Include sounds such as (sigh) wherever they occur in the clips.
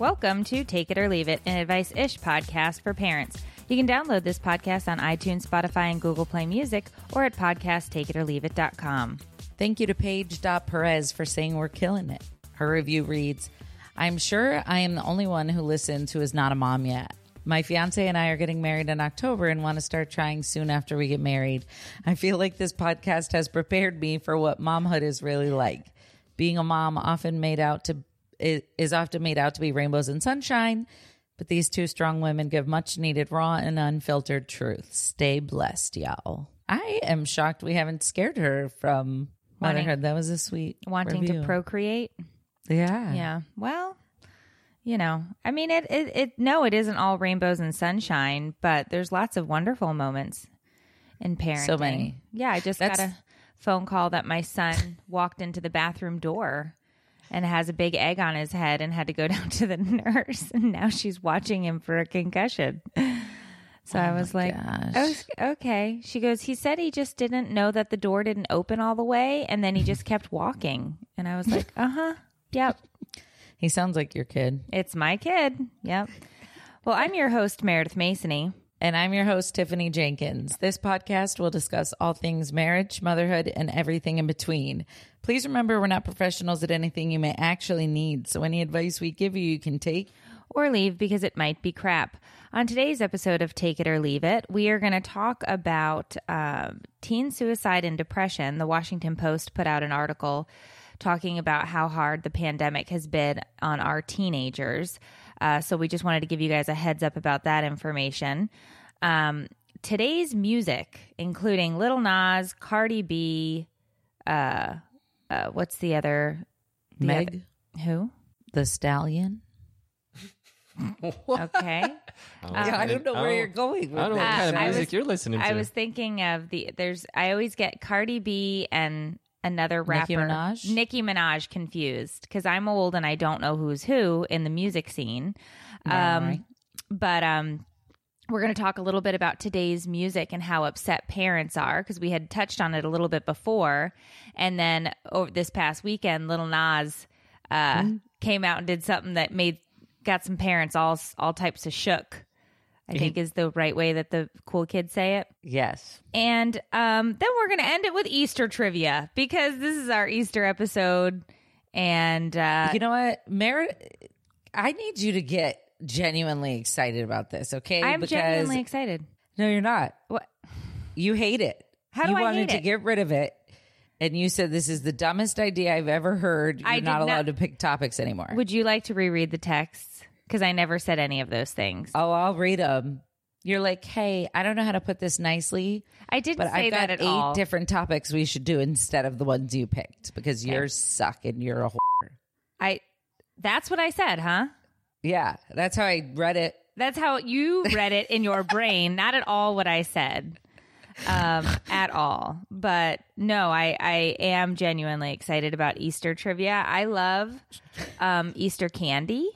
Welcome to Take It or Leave It, an advice ish podcast for parents. You can download this podcast on iTunes, Spotify, and Google Play Music or at podcasttakeitoleaveit.com. Thank you to Paige Perez for saying we're killing it. Her review reads I'm sure I am the only one who listens who is not a mom yet. My fiance and I are getting married in October and want to start trying soon after we get married. I feel like this podcast has prepared me for what momhood is really like. Being a mom often made out to is often made out to be rainbows and sunshine, but these two strong women give much needed raw and unfiltered truth. Stay blessed, y'all. I am shocked we haven't scared her from Wanting- motherhood. That was a sweet Wanting review. to procreate? Yeah. Yeah. Well, you know, I mean, it, it, it, no, it isn't all rainbows and sunshine, but there's lots of wonderful moments in parenting. So many. Yeah. I just That's- got a phone call that my son walked into the bathroom door and has a big egg on his head and had to go (laughs) down to the nurse. And now she's watching him for a concussion. So I was like, was, okay. She goes, he said he just didn't know that the door didn't open all the way. And then he just kept walking. And I was like, (laughs) uh huh. Yep. He sounds like your kid. It's my kid. Yep. Well, I'm your host, Meredith Masony. And I'm your host, Tiffany Jenkins. This podcast will discuss all things marriage, motherhood, and everything in between. Please remember we're not professionals at anything you may actually need, so any advice we give you, you can take. Or leave because it might be crap. On today's episode of Take It or Leave It, we are going to talk about uh, teen suicide and depression. The Washington Post put out an article talking about how hard the pandemic has been on our teenagers. Uh, so we just wanted to give you guys a heads up about that information. Um, today's music, including Little Nas, Cardi B, uh, uh, what's the other? the Meg, other- who? the stallion. Okay. (laughs) I don't know where you're going with I don't know what Uh, kind of music was- you're listening to. I was thinking of the there's I always get Cardi B and another rapper Nicki Minaj? Nicki Minaj confused because I'm old and I don't know who's who in the music scene. Um, Right. But um, we're going to talk a little bit about today's music and how upset parents are because we had touched on it a little bit before, and then over this past weekend, Little Nas uh, Hmm? came out and did something that made got some parents all all types of shook. I think is the right way that the cool kids say it. Yes. And um, then we're going to end it with Easter trivia because this is our Easter episode. And uh, you know what, Mer? I need you to get genuinely excited about this, okay? I'm because genuinely excited. no, you're not. What? You hate it. How do you I wanted to it? get rid of it, and you said this is the dumbest idea I've ever heard. You're I not not- allowed to pick topics anymore. Would you like to reread the texts? Because I never said any of those things. oh, I'll read them. You're like, hey, I don't know how to put this nicely, I didn't but say I've got that at eight all. different topics we should do instead of the ones you picked because yours suck and you're a whore. I. That's what I said, huh? Yeah, that's how I read it. That's how you read it in your brain, not at all what I said. Um, at all. But no, I, I am genuinely excited about Easter trivia. I love um, Easter candy.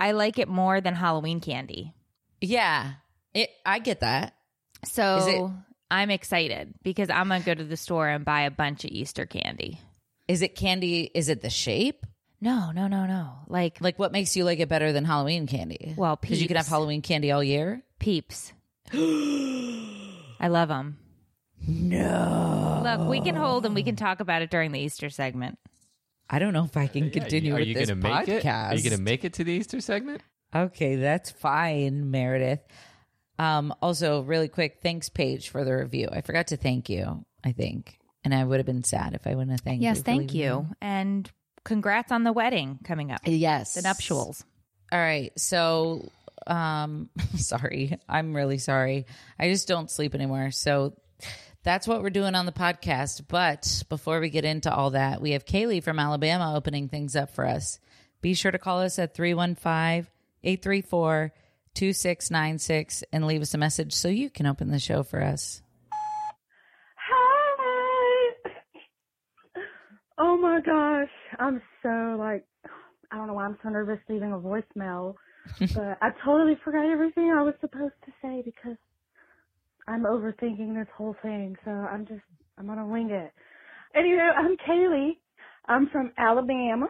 I like it more than Halloween candy. Yeah, it. I get that. So it- I'm excited because I'm gonna go to the store and buy a bunch of Easter candy. Is it candy? Is it the shape? No, no, no, no. Like Like, what makes you like it better than Halloween candy? Well, because you can have Halloween candy all year. peeps. (gasps) I love them. No. Look, we can hold and we can talk about it during the Easter segment. I don't know if I can continue Are with you this gonna make it? Are you going to make it to the Easter segment? Okay, that's fine, Meredith. Um, also, really quick, thanks, Paige, for the review. I forgot to thank you, I think. And I would have been sad if I wouldn't have thanked you. Yes, thank leaving you. And congrats on the wedding coming up. Yes. The nuptials. All right. So, um, (laughs) sorry. I'm really sorry. I just don't sleep anymore. So that's what we're doing on the podcast. But before we get into all that, we have Kaylee from Alabama opening things up for us. Be sure to call us at 315 834 2696 and leave us a message so you can open the show for us. Hi. Oh my gosh. I'm so like I don't know why I'm so nervous leaving a voicemail. (laughs) but I totally forgot everything I was supposed to say because I'm overthinking this whole thing. So I'm just I'm gonna wing it. Anyway, I'm Kaylee. I'm from Alabama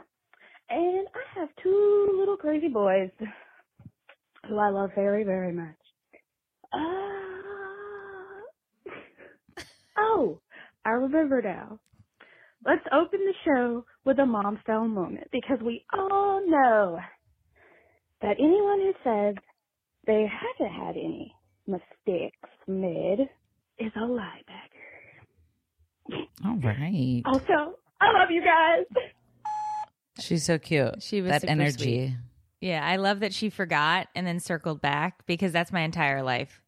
And I have two little crazy boys who I love very, very much. Uh, oh, I remember now. Let's open the show with a mom style moment because we all know that anyone who says they haven't had any mistakes made is a linebacker. All right. Also, I love you guys. She's so cute. She was that super energy. sweet. Yeah, I love that she forgot and then circled back because that's my entire life.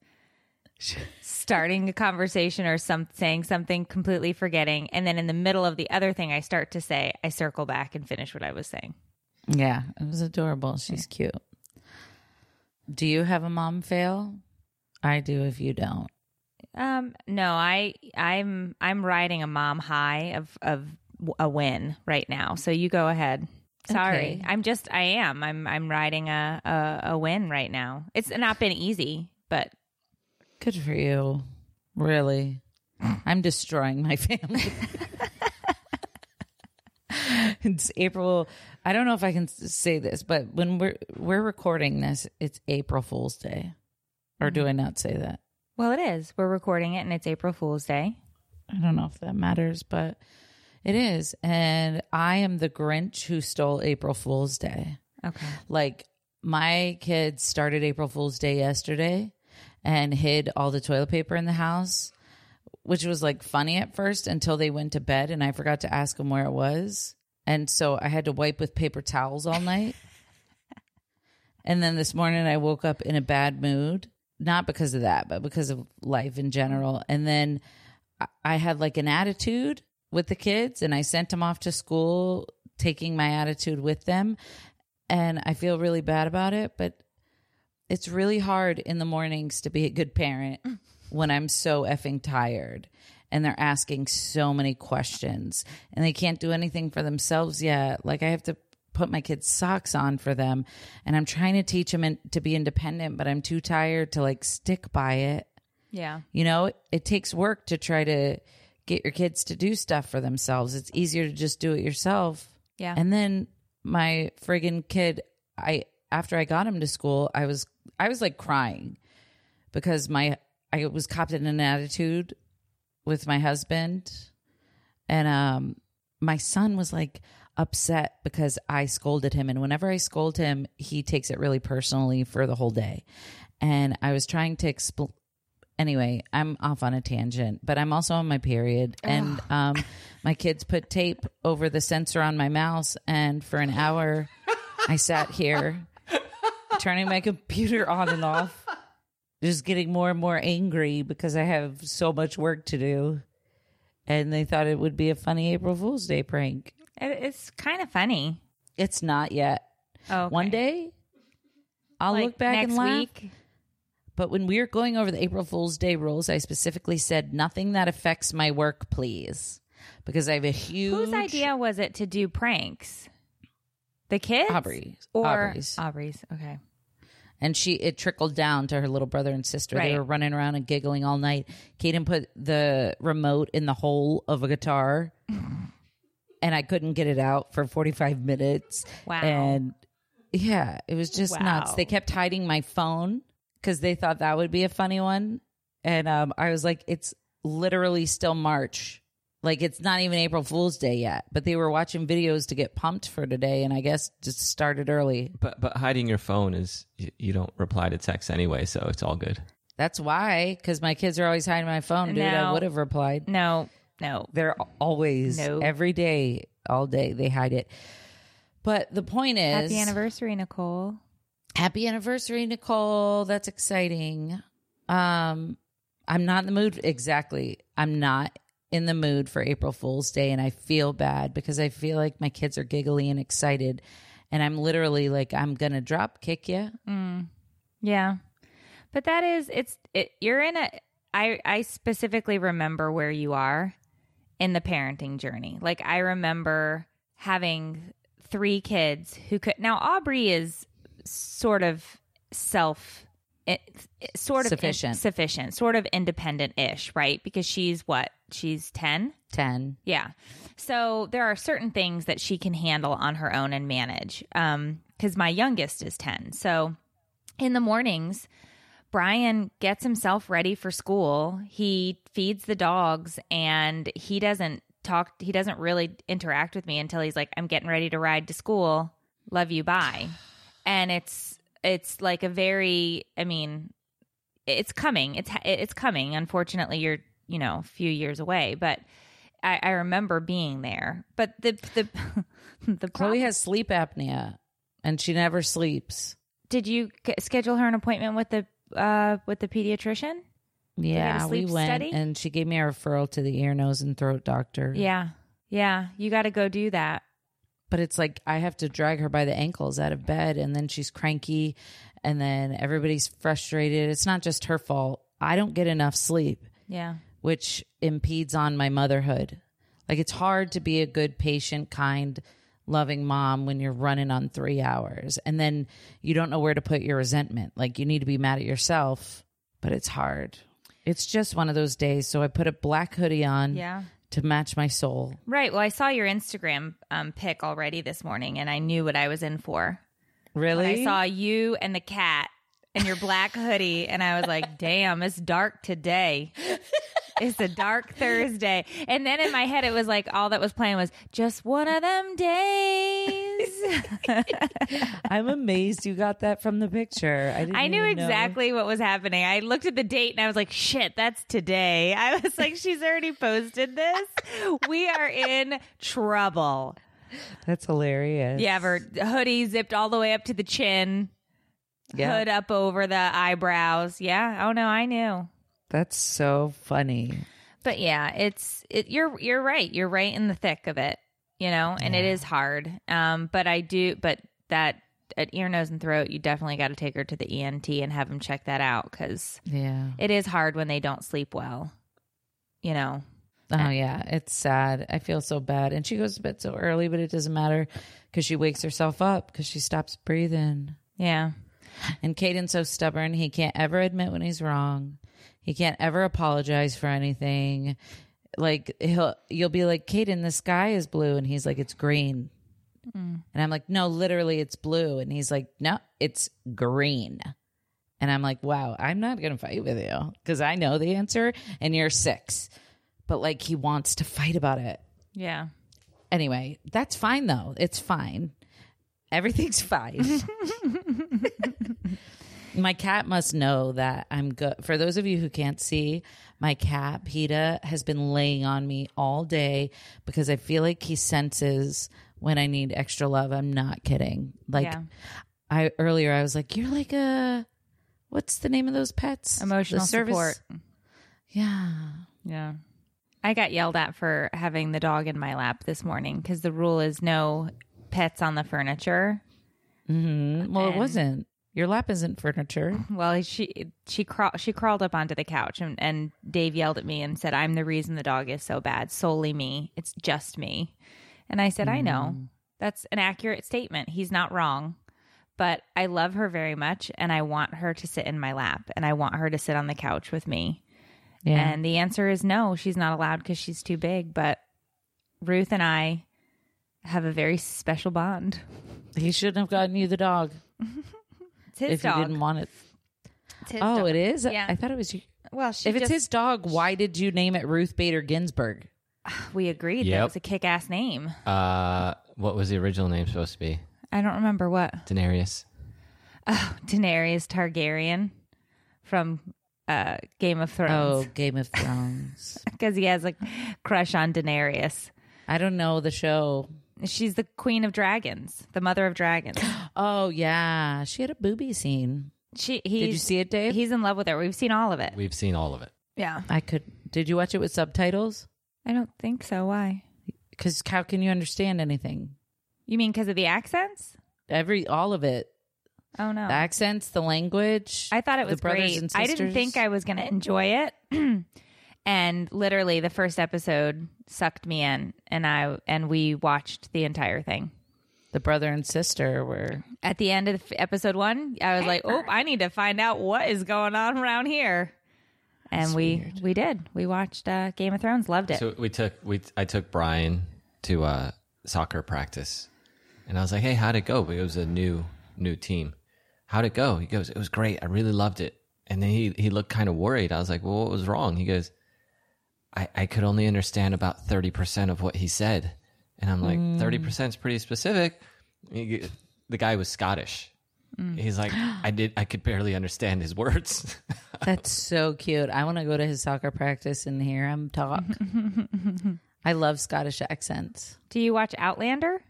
Starting a conversation or some saying something completely forgetting and then in the middle of the other thing I start to say, I circle back and finish what I was saying. Yeah, it was adorable. She's cute. Do you have a mom fail? I do if you don't. Um no, I I'm I'm riding a mom high of of a win right now. So you go ahead. Sorry. Okay. I'm just I am. I'm I'm riding a, a a win right now. It's not been easy, but Good for you. Really. I'm destroying my (laughs) family. it's April. I don't know if I can say this, but when we're we're recording this, it's April Fool's Day. Or mm-hmm. do I not say that? well it is. We're recording it and it's April Fool's Day. I don't know if that matters, but it is. And I am the Grinch who stole April Fool's Day. Okay. Like my kids started April Fool's Day yesterday and hid all the toilet paper in the house, which was like funny at first until they went to bed and I forgot to ask them where it was. And so I had to wipe with paper towels all night. (laughs) and then this morning I woke up in a bad mood, not because of that, but because of life in general. And then I- had like an attitude with the kids and I sent them off to school taking my attitude with them and I feel really bad about it, but it's really hard in the mornings to be a good parent (laughs) when I'm so effing tired and they're asking so many questions and they can't do anything for themselves yet. Like I have to put my kids socks on for them and I'm trying to teach them in, to be independent, but I'm too tired to like stick by it. Yeah. You know, it, it takes work to try to get your kids to do stuff for themselves. It's easier to just do it yourself. Yeah. And then my friggin' kid, I after I got him to school, I was I was like crying because my I was copped in an attitude with my husband, and um, my son was like upset because I scolded him, and whenever I scold him, he takes it really personally for the whole day. And I was trying to explain. Anyway, I'm off on a tangent, but I'm also on my period, and um, my kids put tape over the sensor on my mouse, and for an hour, I sat here turning my computer on and off, just getting more and more angry because I have so much work to do. And they thought it would be a funny April Fool's Day prank. It, it's kind of funny. It's not yet. Oh, One day, I'll like look back next and laugh. week. But when we were going over the April Fool's Day rules, I specifically said nothing that affects my work, please, because I have a huge Whose idea was it to do pranks? The kids? Aubrey, Or Aubrey's. Aubrey's. Okay. and she it trickled down to her little brother and sister. They were running around and giggling all night. Kaden put the remote in the hole of a guitar, (laughs) and I couldn't get it out for forty five minutes. Wow. And yeah, it was just nuts. They kept hiding my phone because they thought that would be a funny one, and um, I was like, it's literally still March. Like it's not even April Fool's Day yet, but they were watching videos to get pumped for today, and I guess just started early. But but hiding your phone is you, you don't reply to texts anyway, so it's all good. That's why, because my kids are always hiding my phone, dude. I would have replied. No, no. They're always, No. every day, all day, they hide it. But the point is, Happy anniversary, Nicole. happy anniversary, Nicole. That's exciting. Um, I'm not in the mood. Exactly. I'm not in the mood for April Fool's Day, and I feel bad because I feel like my kids are giggly and excited, and I'm literally like, I'm gonna drop kick you. Yeah. But that is it's it you're in a I I specifically remember where you are in the parenting journey. Like I remember having three kids who could now Aubrey is sort of self it, sort of Sufficient. sufficient, sort of independent-ish, right? Because she's what she's 10. 10. Yeah. So there are certain things that she can handle on her own and manage. Um, because my youngest is 10. So in the mornings, Brian gets himself ready for school. He feeds the dogs and he doesn't talk, he doesn't really interact with me until he's like, I'm getting ready to ride to school. Love you. Bye. And it's, it's like a very, I mean, it's coming. It's, it's coming. Unfortunately, you're, you know, a few years away, but I, I remember being there. But the, the, (laughs) the Chloe has sleep apnea and she never sleeps. did you schedule her an appointment with the uh with the pediatrician Yeah, we went study? and she gave me a referral to the ear, nose, and throat doctor. yeah yeah you got to go do that But it's like I have to drag her by the ankles out of bed and then she's cranky and then everybody's frustrated. It's not just her fault. I don't get enough sleep. yeah which impedes on my motherhood. Like it's hard to be a good, patient, kind, loving mom when you're running on three hours and then you don't know where to put your resentment. Like you need to be mad at yourself, but it's hard. It's just one of those days. So I put a black hoodie on yeah to match my soul. right well i saw your instagram um pic already this morning and i knew what i was in for Really? When i saw you and the cat and your black hoodie and i was like (laughs) damn it's dark today (laughs) it's a dark thursday and then in my head it was like all that was playing was just one of them days (laughs) I'm amazed you got that from the picture. I didn't I knew even know. exactly what was happening. I looked at the date and I was like, shit, that's today. I was like, she's already posted this. We are in trouble. That's hilarious. Yeah, her hoodie zipped all the way up to the chin, Yeah. hood up over the eyebrows. Yeah. Oh no, I knew. That's so funny. But yeah, it's it, you're you're right. You're right in the thick of it, you know, and it is hard. Um, but I do, but that at ear, nose, and throat, you definitely got to take her to the ENT and have them check that out because Yeah. it is hard when they don't sleep well. You know, Oh yeah, it's sad. I feel so bad. And she goes to bed so early, but it doesn't matter because she wakes herself up because she stops breathing. yeah, And Kaden's so stubborn; he can't ever admit when he's wrong. He can't ever apologize for anything. Like he'll, you'll be like, Kaden, the sky is blue, and he's like, it's green. And I'm like, no, literally, it's blue. And he's like, no, it's green. And I'm like, wow, I'm not going to fight with you because I know the answer and you're six. But like, he wants to fight about it. yeah. Anyway, that's fine though. It's fine. Everything's fine. (laughs) my cat must know that I'm good. For those of you who can't see, my cat, PETA, has been laying on me all day because I feel like he senses when I need extra love. I'm not kidding. Like, Yeah. I earlier I was like, "You're like a what's the name of those pets? Emotional support. Yeah, Yeah. I got yelled at for having the dog in my lap this morning because the rule is no pets on the furniture. Mm-hmm. well, it wasn't. Your lap isn't furniture. (laughs) Well, she she craw- she crawled up onto the couch and, and Dave yelled at me and said, "I'm the reason the dog is so bad. Solely me. It's just me." And I said, "I know. Mm. That's an accurate statement. He's not wrong." But I love her very much and I want her to sit in my lap and I want her to sit on the couch with me. Yeah, And the answer is no, she's not allowed because she's too big. But Ruth and I have a very special bond. he shouldn't have gotten you the dog (laughs) his if dog. you didn't want it. It's his Oh, dog. it is. Yeah. I thought it was you. Well, she If it's just- his dog, why did you name it Ruth Bader Ginsburg? (sighs) we agreed that Yep. it was a kick-ass name. Uh, what was the original name supposed to be? I don't remember what. Daenerys. Oh Daenerys Targaryen from uh, Game of Thrones. Oh, Thrones (laughs) Game of Thrones. (laughs) because he has a crush on Daenerys. I don't know the show. She's the queen of dragons, the mother of dragons. (gasps) Oh yeah, she had a booby scene. She he's, Did you see it, Dave? He's in love with her. We've seen all of it. We've seen all of it. Yeah, I could. Did you watch it with subtitles? I don't think so. Why? Because how can you understand anything? You mean because of the accents? Every all of it, Oh no, the accents, the language. I thought it the was brothers great. and I didn't think I was going to enjoy it. (clears throat) and literally the first episode sucked me in and I and we watched the entire thing. the brother and sister were. At the end of the f- episode 1, I was like, "Oh, I need to find out what is going on around here." and we we did. We watched uh, Game of Thrones. Loved it. So we took we I took Brian to uh, soccer practice, and I was like, "Hey, how'd it go?" But it was a new new team. How'd it go? He goes, "It was great. I really loved it." And then he he looked kind of worried. I was like, "Well, what was wrong?" He goes, "I I could only understand about thirty percent of what he said," and I'm like, hmm. 30 percent is pretty specific." He, the guy was Scottish. Mm. He's like, I did, I could barely understand his words. (laughs) That's so cute. I want to go to his soccer practice and hear him talk. (laughs) I love Scottish accents. Do you watch Outlander?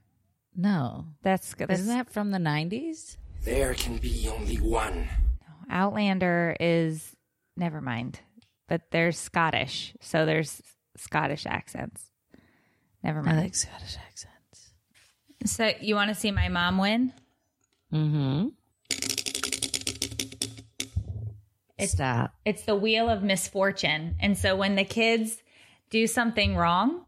No. That's that's Isn't that from the 90s? There can be only one. Outlander is never mind. But there's Scottish, so there's Scottish accents. Never mind. I like Scottish accents. so you want to see my mom win? Mm-hmm. Stop. It's the wheel of misfortune. And so when the kids do something wrong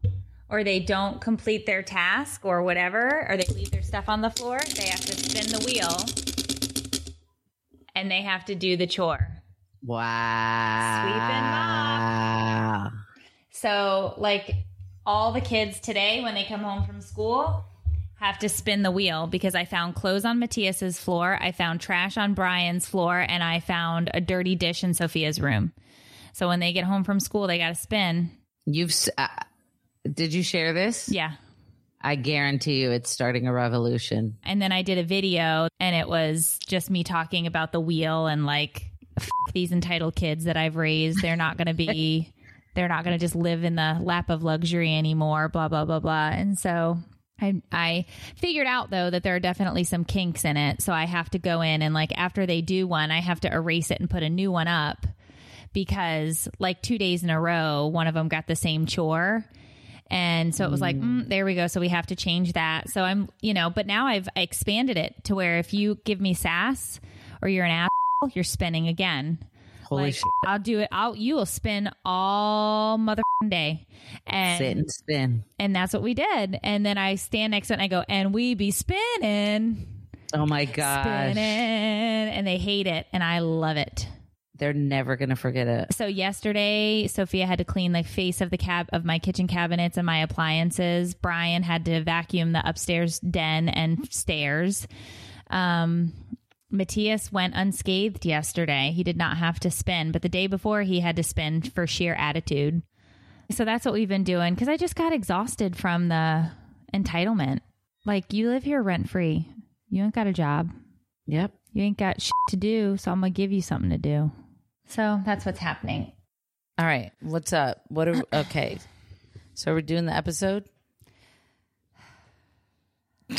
or they don't complete their task or whatever, or they leave their stuff on the floor, they have to spin the wheel and they have to do the chore. Wow. Sweeping mop. So, like all the kids today, when they come home from school, have to spin the wheel because I found clothes on Matthias's floor, I found trash on Brian's floor, and I found a dirty dish in Sophia's room. So when they get home from school, they got to spin. You've. Uh, did you share this? Yeah. I guarantee you it's starting a revolution. And then I did a video, and it was just me talking about the wheel and like (laughs) these entitled kids that I've raised. They're not going to be. They're not going to just live in the lap of luxury anymore. Blah blah blah blah. And so I I figured out though that there are definitely some kinks in it. So I have to go in and like after they do one, I have to erase it and put a new one up because like two days in a row, one of them got the same chore. And so it was like, mm, there we go. So we have to change that. So I'm, you know, but now I've expanded it to where if you give me sass or you're an asshole, you're spinning again. Holy like, shit. I'll do it. I'll, you will spin all mother day. And, Sit and spin. and that's what we did. And then I stand next to it and I go, and we be spinning, Oh my gosh. spinning. And they hate it. And I love it. They're never going to forget it. So yesterday, Sophia had to clean the face of the cab of my kitchen cabinets and my appliances. Brian had to vacuum the upstairs den and stairs. Um, Matthias went unscathed yesterday. He did not have to spin, but the day before he had to spin for sheer attitude. So that's what we've been doing because I just got exhausted from the entitlement. Like you live here rent free. You ain't got a job. Yep. You ain't got shit to do, so I'm gonna give you something to do. So that's what's happening. All right. What's up? What are okay? So we're doing the episode. (laughs)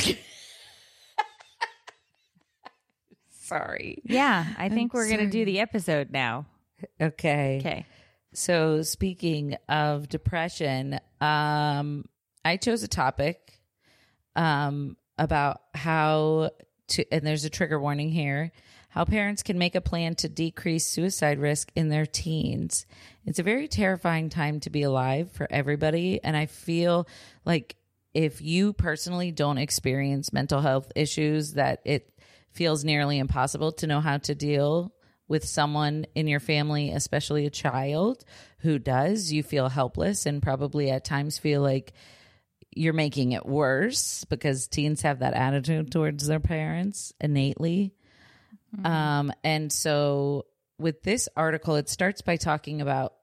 Sorry. Yeah, I think we're gonna do the episode now. Okay. Okay. So speaking of depression, um, I chose a topic um, about how to, and there's a trigger warning here, how parents can make a plan to decrease suicide risk in their teens. It's a very terrifying time to be alive for everybody. And I feel like if you personally don't experience mental health issues, that it feels nearly impossible to know how to deal with someone in your family, especially a child who does, you feel helpless and probably at times feel like you're making it worse because teens have that attitude towards their parents innately. Um, and so with this article, it starts by talking about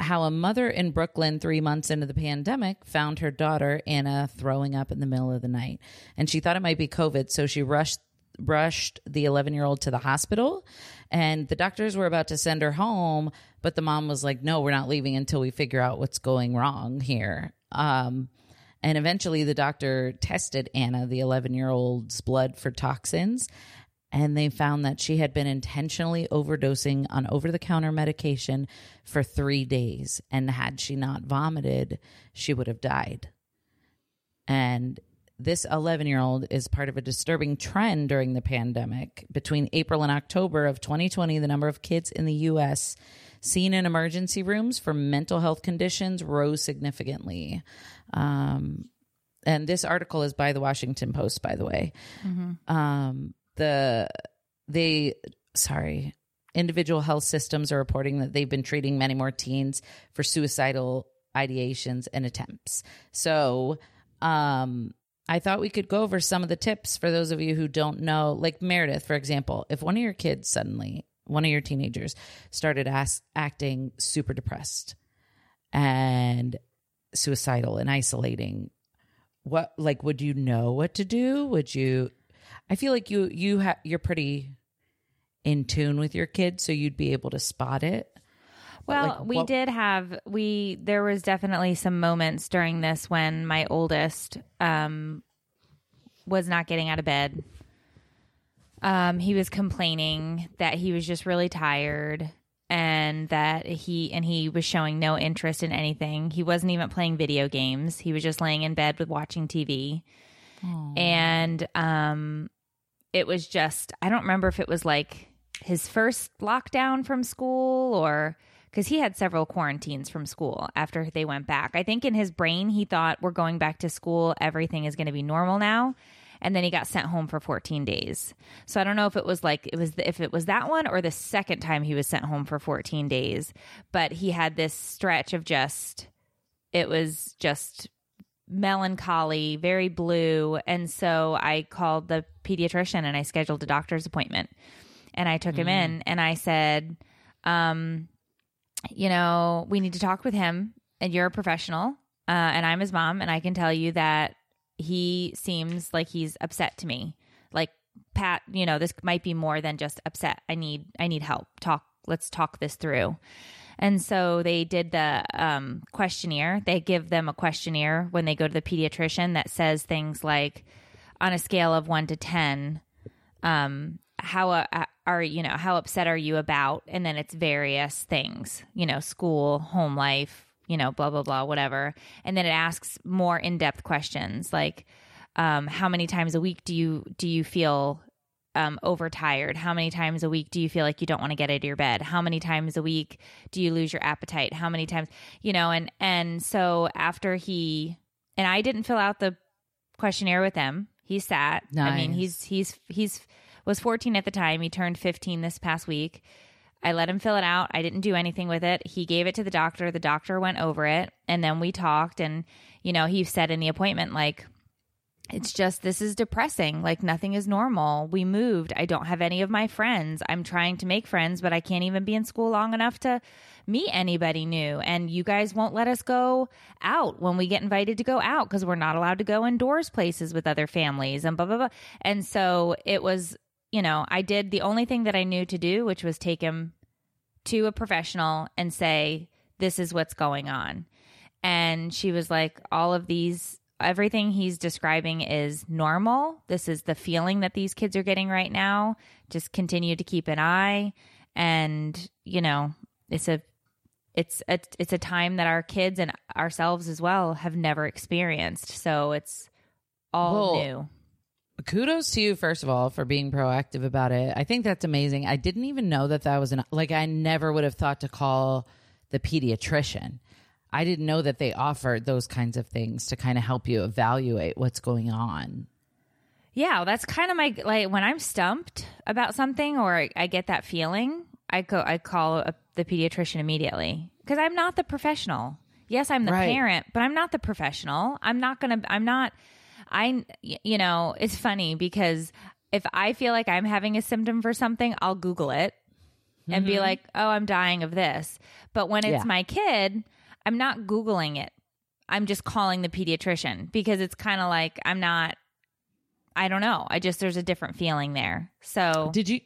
how a mother in Brooklyn, three months into the pandemic, found her daughter Anna throwing up in the middle of the night, and she thought it might be COVID, so she rushed rushed the 11 year old to the hospital and the doctors were about to send her home but the mom was like no we're not leaving until we figure out what's going wrong here. Um, and eventually the doctor tested anna the 11 year old's blood for toxins and they found that she had been intentionally overdosing on over the counter medication for three days and had she not vomited she would have died. And this 11 year old is part of a disturbing trend during the pandemic. Between April and October of 2020, the number of kids in the U.S. seen in emergency rooms for mental health conditions rose significantly. Um, and this article is by the Washington Post, by the way. Um, the they sorry, individual health systems are reporting that they've been treating many more teens for suicidal ideations and attempts. So, um, I thought we could go over some of the tips for those of you who don't know. Like Meredith, for example, if one of your kids suddenly, one of your teenagers, started acting super depressed and suicidal and isolating, what like would you know what to do? Would you? I feel like you you ha- you're pretty in tune with your kids, so you'd be able to spot it. Well, like, we what- did have we there was definitely some moments during this when my oldest um was not getting out of bed. Um he was complaining that he was just really tired and that he and he was showing no interest in anything. He wasn't even playing video games. He was just laying in bed with watching TV. And um it was just I don't remember if it was like his first lockdown from school or because he had several quarantines from school after they went back. I think in his brain he thought we're going back to school, everything is going to be normal now. And then he got sent home for 14 days. So I don't know if it was like it was if it was that one or the second time he was sent home for 14 days, but he had this stretch of just it was just melancholy, very blue. And so I called the pediatrician and I scheduled a doctor's appointment. And I took him in and I said, um, you know, we need to talk with him. And you're a professional, uh, and I'm his mom, and I can tell you that he seems like he's upset to me. Like Pat, you know, this might be more than just upset. I need, I need help. Talk. Let's talk this through. And so they did the um, questionnaire. They give them a questionnaire when they go to the pediatrician that says things like, on a scale of one to ten, um, how uh, are you know how upset are you about? And then it's various things, you know, school, home life, you know, blah blah blah, whatever. And then it asks more in depth questions like, um, how many times a week do you do you feel um, overtired? How many times a week do you feel like you don't want to get out of your bed? How many times a week do you lose your appetite? How many times, you know, and and so after he and I didn't fill out the questionnaire with him. He sat. I mean, he's he's he's was 14 at the time. He turned 15 this past week. I let him fill it out. I didn't do anything with it. He gave it to the doctor. The doctor went over it and then we talked and you know, he said in the appointment like it's just this is depressing. Like nothing is normal. We moved. I don't have any of my friends. I'm trying to make friends, but I can't even be in school long enough to meet anybody new. And you guys won't let us go out when we get invited to go out because we're not allowed to go indoors places with other families and blah blah blah. And so it was, you know, I did the only thing that I knew to do, which was take him to a professional and say, This is what's going on. And she was like, All of these, everything he's describing is normal. This is the feeling that these kids are getting right now. Just continue to keep an eye. And, you know, it's a, it's a, it's a time that our kids and ourselves as well have never experienced. So it's all Well, new. Kudos to you first of all for being proactive about it i think that's amazing i didn't even know that that was an like i never would have thought to call the pediatrician i didn't know that they offered those kinds of things to kind of help you evaluate what's going on Yeah, that's kind of my like when I'm stumped about something or I, I get that feeling, I go I call a, the pediatrician immediately because I'm not the professional. Yes, I'm the Right. parent, but I'm not the professional. I'm not gonna. I'm not. I. You know, it's funny because if I feel like I'm having a symptom for something, I'll Google it and be like, "Oh, I'm dying of this." But when it's Mm-hmm. Yeah. my kid, I'm not googling it. I'm just calling the pediatrician because it's kind of like I'm not I don't know. I just there's a different feeling there. So did you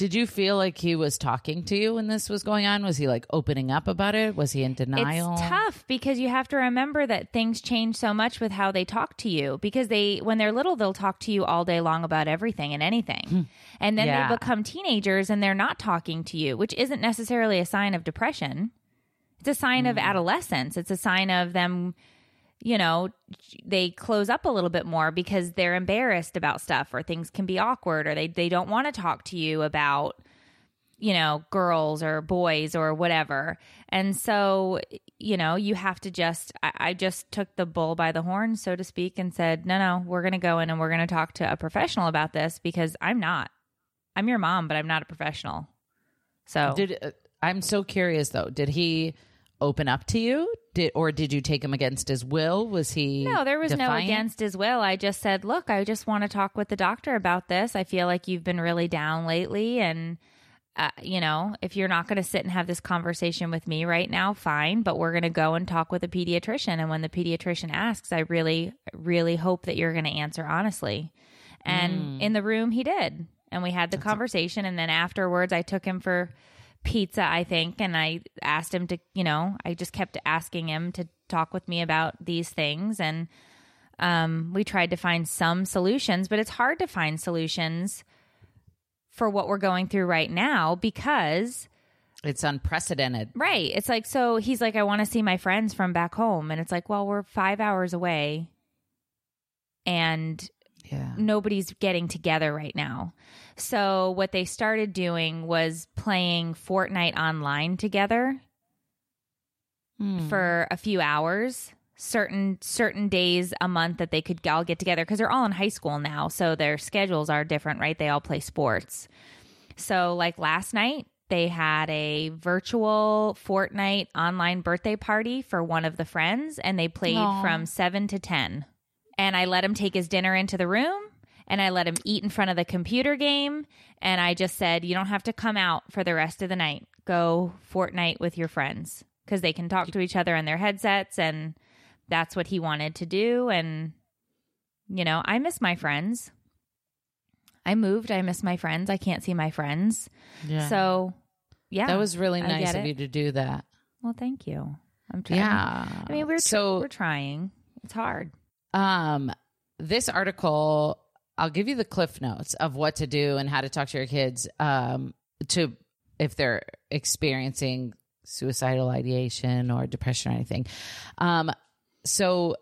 did you feel like he was talking to you when this was going on was he like opening up about it was he in denial it's tough because you have to remember that things change so much with how they talk to you because they when they're little they'll talk to you all day long about everything and anything. Hmm. And then Yeah. they become teenagers and they're not talking to you, which isn't necessarily a sign of depression. It's a sign of hmm. adolescence. It's a sign of them you know, they close up a little bit more because they're embarrassed about stuff or things can be awkward or they, they don't want to talk to you about, you know, girls or boys or whatever. And so, you know, you have to just, I, I just took the bull by the horn, so to speak, and said, no, no, we're going to go in and we're going to talk to a professional about this because I'm not. I'm your mom, but I'm not a professional. So Did uh, I'm so curious though. Did he open up to you? Did or did you take him against his will? Was he No, there was no against his will. I just said, look, I just want to talk with the doctor about this. I feel like you've been really down lately. And, uh, you know, if you're not going to sit and have this conversation with me right now, fine. But we're going to go and talk with a pediatrician. And when the pediatrician asks, I really, really hope that you're going to answer honestly. And in the room, he did. And we had the conversation. And then afterwards, I took him for pizza, I think, and I asked him to, you know, I just kept asking him to talk with me about these things and um we tried to find some solutions, but it's hard to find solutions for what we're going through right now because It's unprecedented. right, it's like so he's like I want to see my friends from back home and it's like, well, we're 5 hours away and Yeah. nobody's getting together right now. So what they started doing was playing Fortnite online together hmm. for a few hours. Certain certain days a month that they could all get together because they're all in high school now, so their schedules are different, right? They all play sports. So like last night, they had a virtual Fortnite online birthday party for one of the friends, and they played Aw. from seven to ten and I let him take his dinner into the room and I let him eat in front of the computer game and I just said you don't have to come out for the rest of the night. Go Fortnite with your friends cuz they can talk to each other on their headsets and that's what he wanted to do and you know, I miss my friends. I moved, I miss my friends. I can't see my friends. Yeah. So, yeah. that was really nice of it. you to do that. Well, thank you. I'm trying. Yeah. I mean, we're so we're trying. It's hard. Um, this article, I'll give you the cliff notes of what to do and how to talk to your kids um, to if they're experiencing suicidal ideation or depression or anything. Um, so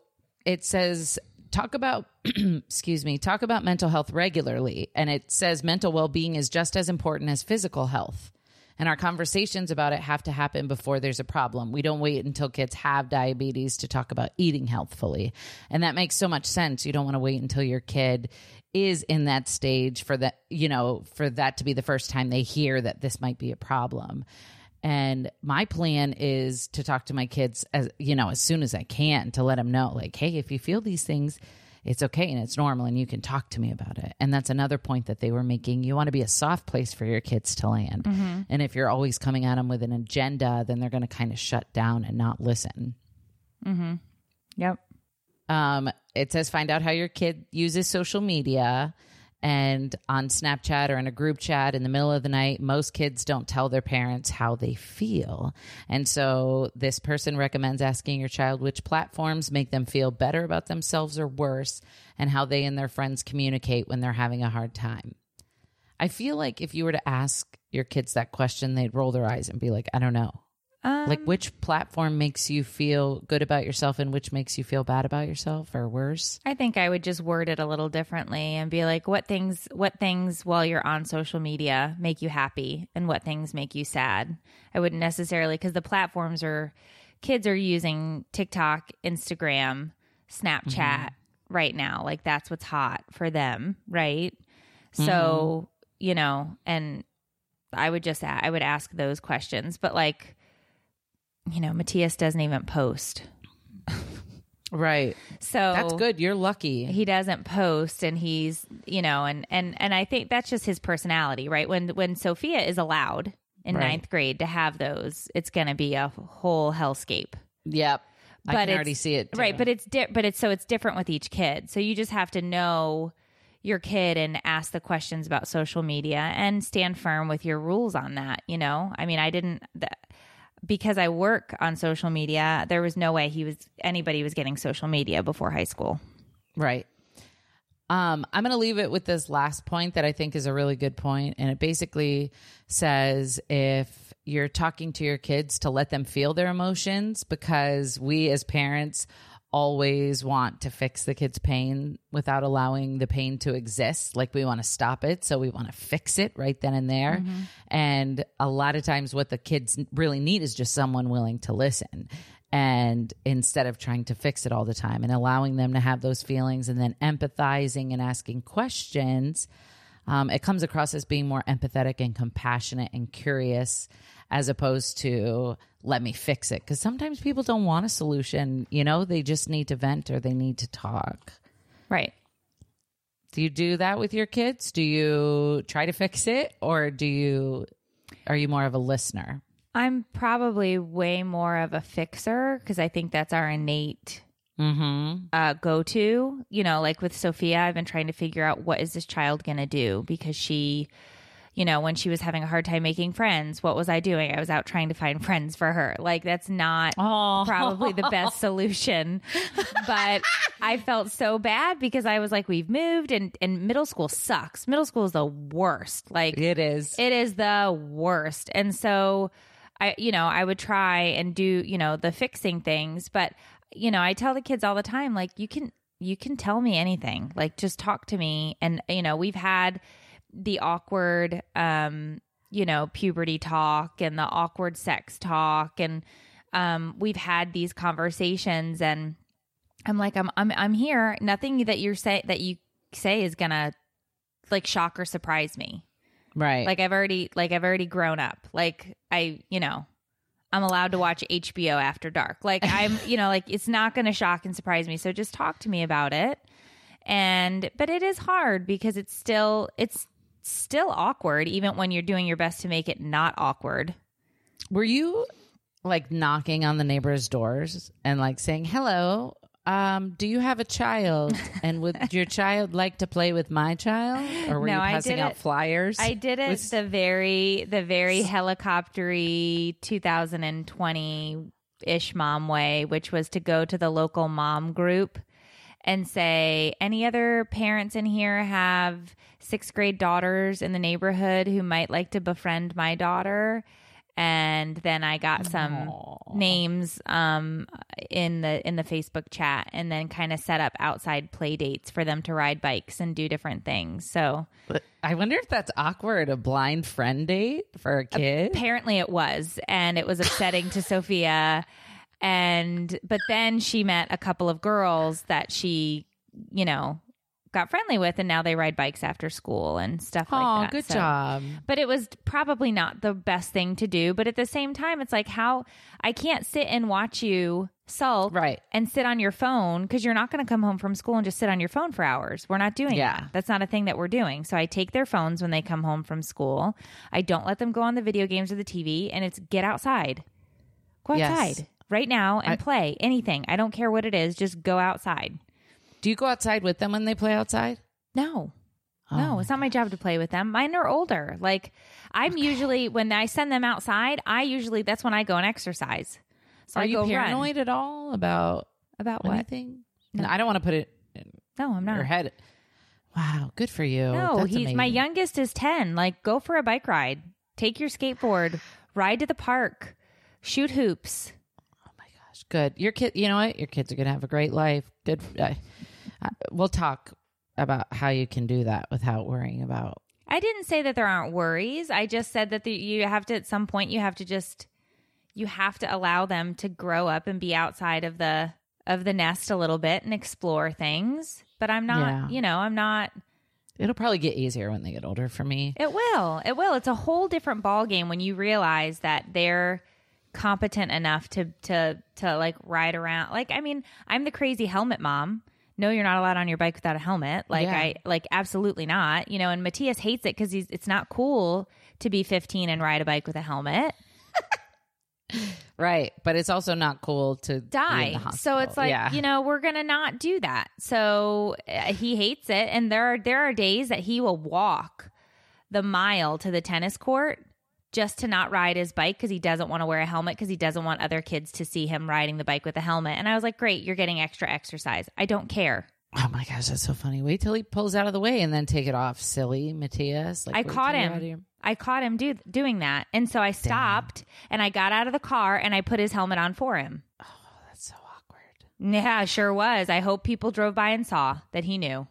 it says talk about (clears throat) excuse me talk about mental health regularly and it says mental well-being is just as important as physical health and our conversations about it have to happen before there's a problem. We don't wait until kids have diabetes to talk about eating healthfully. And that makes so much sense. You don't want to wait until your kid is in that stage for that, you know, for that to be the first time they hear that this might be a problem. And my plan is to talk to my kids as, you know, as soon as I can to let them know like, hey, if you feel these things, it's okay and it's normal and you can talk to me about it. And that's another point that they were making. You want to be a soft place for your kids to land. And if you're always coming at them with an agenda, then they're going to kind of shut down and not listen. Yep. Um, it says find out how your kid uses social media. And on Snapchat or in a group chat in the middle of the night, most kids don't tell their parents how they feel. And so this person recommends asking your child which platforms make them feel better about themselves or worse, and how they and their friends communicate when they're having a hard time. I feel like if you were to ask your kids that question, they'd roll their eyes and be like, I don't know. Um, like, which platform makes you feel good about yourself and which makes you feel bad about yourself or worse? I think I would just word it a little differently and be like, what things, what things while you're on social media make you happy and what things make you sad? I wouldn't necessarily, because the platforms are, kids are using TikTok, Instagram, Snapchat right now. Like that's what's hot for them, right? So, you know, and I would just, I would ask those questions, but like, you know, Matthias doesn't even post. Right. So That's good. You're lucky. he doesn't post and he's you know and and and i think that's just his personality right when when sophia is allowed in Right. ninth grade to have those it's gonna be a whole hellscape Yep. I But can already see it. too. right but it's di- but it's so it's different with each kid so you just have to know your kid and ask the questions about social media and stand firm with your rules on that you know i mean i didn't th- because i work on social media there was no way he was anybody was getting social media before high school Right. Um, I'm going to leave it with this last point that I think is a really good point, and it basically says if you're talking to your kids to let them feel their emotions, because we as parents always want to fix the kid's pain without allowing the pain to exist. Like we want to stop it, so we want to fix it right then and there. And a lot of times, what the kids really need is just someone willing to listen and instead of trying to fix it all the time and allowing them to have those feelings and then empathizing and asking questions um, it comes across as being more empathetic and compassionate and curious as opposed to let me fix it. Because sometimes people don't want a solution you know? They just need to vent or they need to talk. Right. do you do that with your kids? Do you try to fix it? Or do you are you more of a listener? I'm probably way more of a fixer because I think that's our innate mm-hmm. uh, go to. You know, like with Sophia, I've been trying to figure out what is this child going to do? Because she, you know, when she was having a hard time making friends, what was I doing? I was out trying to find friends for her. Like that's not Oh. probably the best (laughs) solution. But I felt so bad because I was like, we've moved and, and middle school sucks. Middle school is the worst. Like it is it is the worst. And so I you know, I would try and do, you know, the fixing things, but you know, I tell the kids all the time like you can you can tell me anything. Like just talk to me and you know, we've had the awkward um you know, puberty talk and the awkward sex talk. And um we've had these conversations and I'm like I'm I'm I'm here. Nothing that you're say that you say is going to like shock or surprise me. Right. Like i've already like i've already grown up. Like i you know i'm allowed to watch hbo after dark. Like (laughs) i'm you know like it's not going to shock and surprise me. So just talk to me about it. And but it is hard because it's still it's still awkward even when you're doing your best to make it not awkward Were you like knocking on the neighbors' doors and like saying, "Hello, um, do you have a child? And would (laughs) your child like to play with my child?" Or were No, you passing out it- flyers? I did it With- the very the very helicoptery 2020 ish mom way, which was to go to the local mom group and say, any other parents in here have sixth grade daughters in the neighborhood who might like to befriend my daughter? And then I got some names um, in the in the Facebook chat, and then kind of set up outside play dates for them to ride bikes and do different things. So But I wonder if that's awkward, a blind friend date for a kid. apparently it was and it was upsetting to (laughs) sophia and but then she met a couple of girls that she you know got friendly with and now they ride bikes after school and stuff Oh, like that Oh, good So- job. but it was probably not the best thing to do but at the same time it's like how i can't sit and watch you sulk Right. and sit on your phone because you're not going to come home from school and just sit on your phone for hours we're not doing Yeah. that that's not a thing that we're doing so i take their phones when they come home from school i don't let them go on the video games or the tv and it's get outside go Yes. Right now and I- play anything i don't care what it is just go outside Do you go outside with them when they play outside? no. Oh No, it's not my job to play with them. Mine are older. Like I'm usually when I send them outside, I usually that's when I go and exercise. So Are I you go run. paranoid at all about about what? anything? And I don't want to put it in No, I'm not. your head. Wow, good for you. No, That's he's my youngest is 10. Like go for a bike ride. Take your skateboard, ride to the park, shoot hoops. Good. Your kid, you know what? Your kids are gonna have a great life. Good. Uh, we'll talk about how you can do that without worrying about. I didn't say that there aren't worries. I just said that the, you have to at some point you have to just you have to allow them to grow up and be outside of the of the nest a little bit and explore things. But I'm not, Yeah. you know, I'm not It'll probably get easier when they get older. For me, It will. It will. It's a whole different ball game when you realize that they're competent enough to to to like ride around. Like I mean, I'm the crazy helmet mom. No, you're not allowed on your bike without a helmet. Like Yeah. I like absolutely not. You know, and Matthias hates it because he's it's not cool to be 15 and ride a bike with a helmet. (laughs) right? But it's also not cool to die. So it's like, yeah. you know, we're going to not do that. So uh, he hates it and there are there are days that he will walk the mile to the tennis court just to not ride his bike because he doesn't want to wear a helmet because he doesn't want other kids to see him riding the bike with a helmet. And I was like, "Great, you're getting extra exercise. I don't care." Oh my gosh, that's so funny. Wait till he pulls out of the way and then take it off, silly Matthias. Like, I caught till you're out of him. your- I caught him do, doing that. And so I stopped and I got out of the car and I put his helmet on for him. Oh, that's so awkward. Yeah, sure was. I hope people drove by and saw that he knew.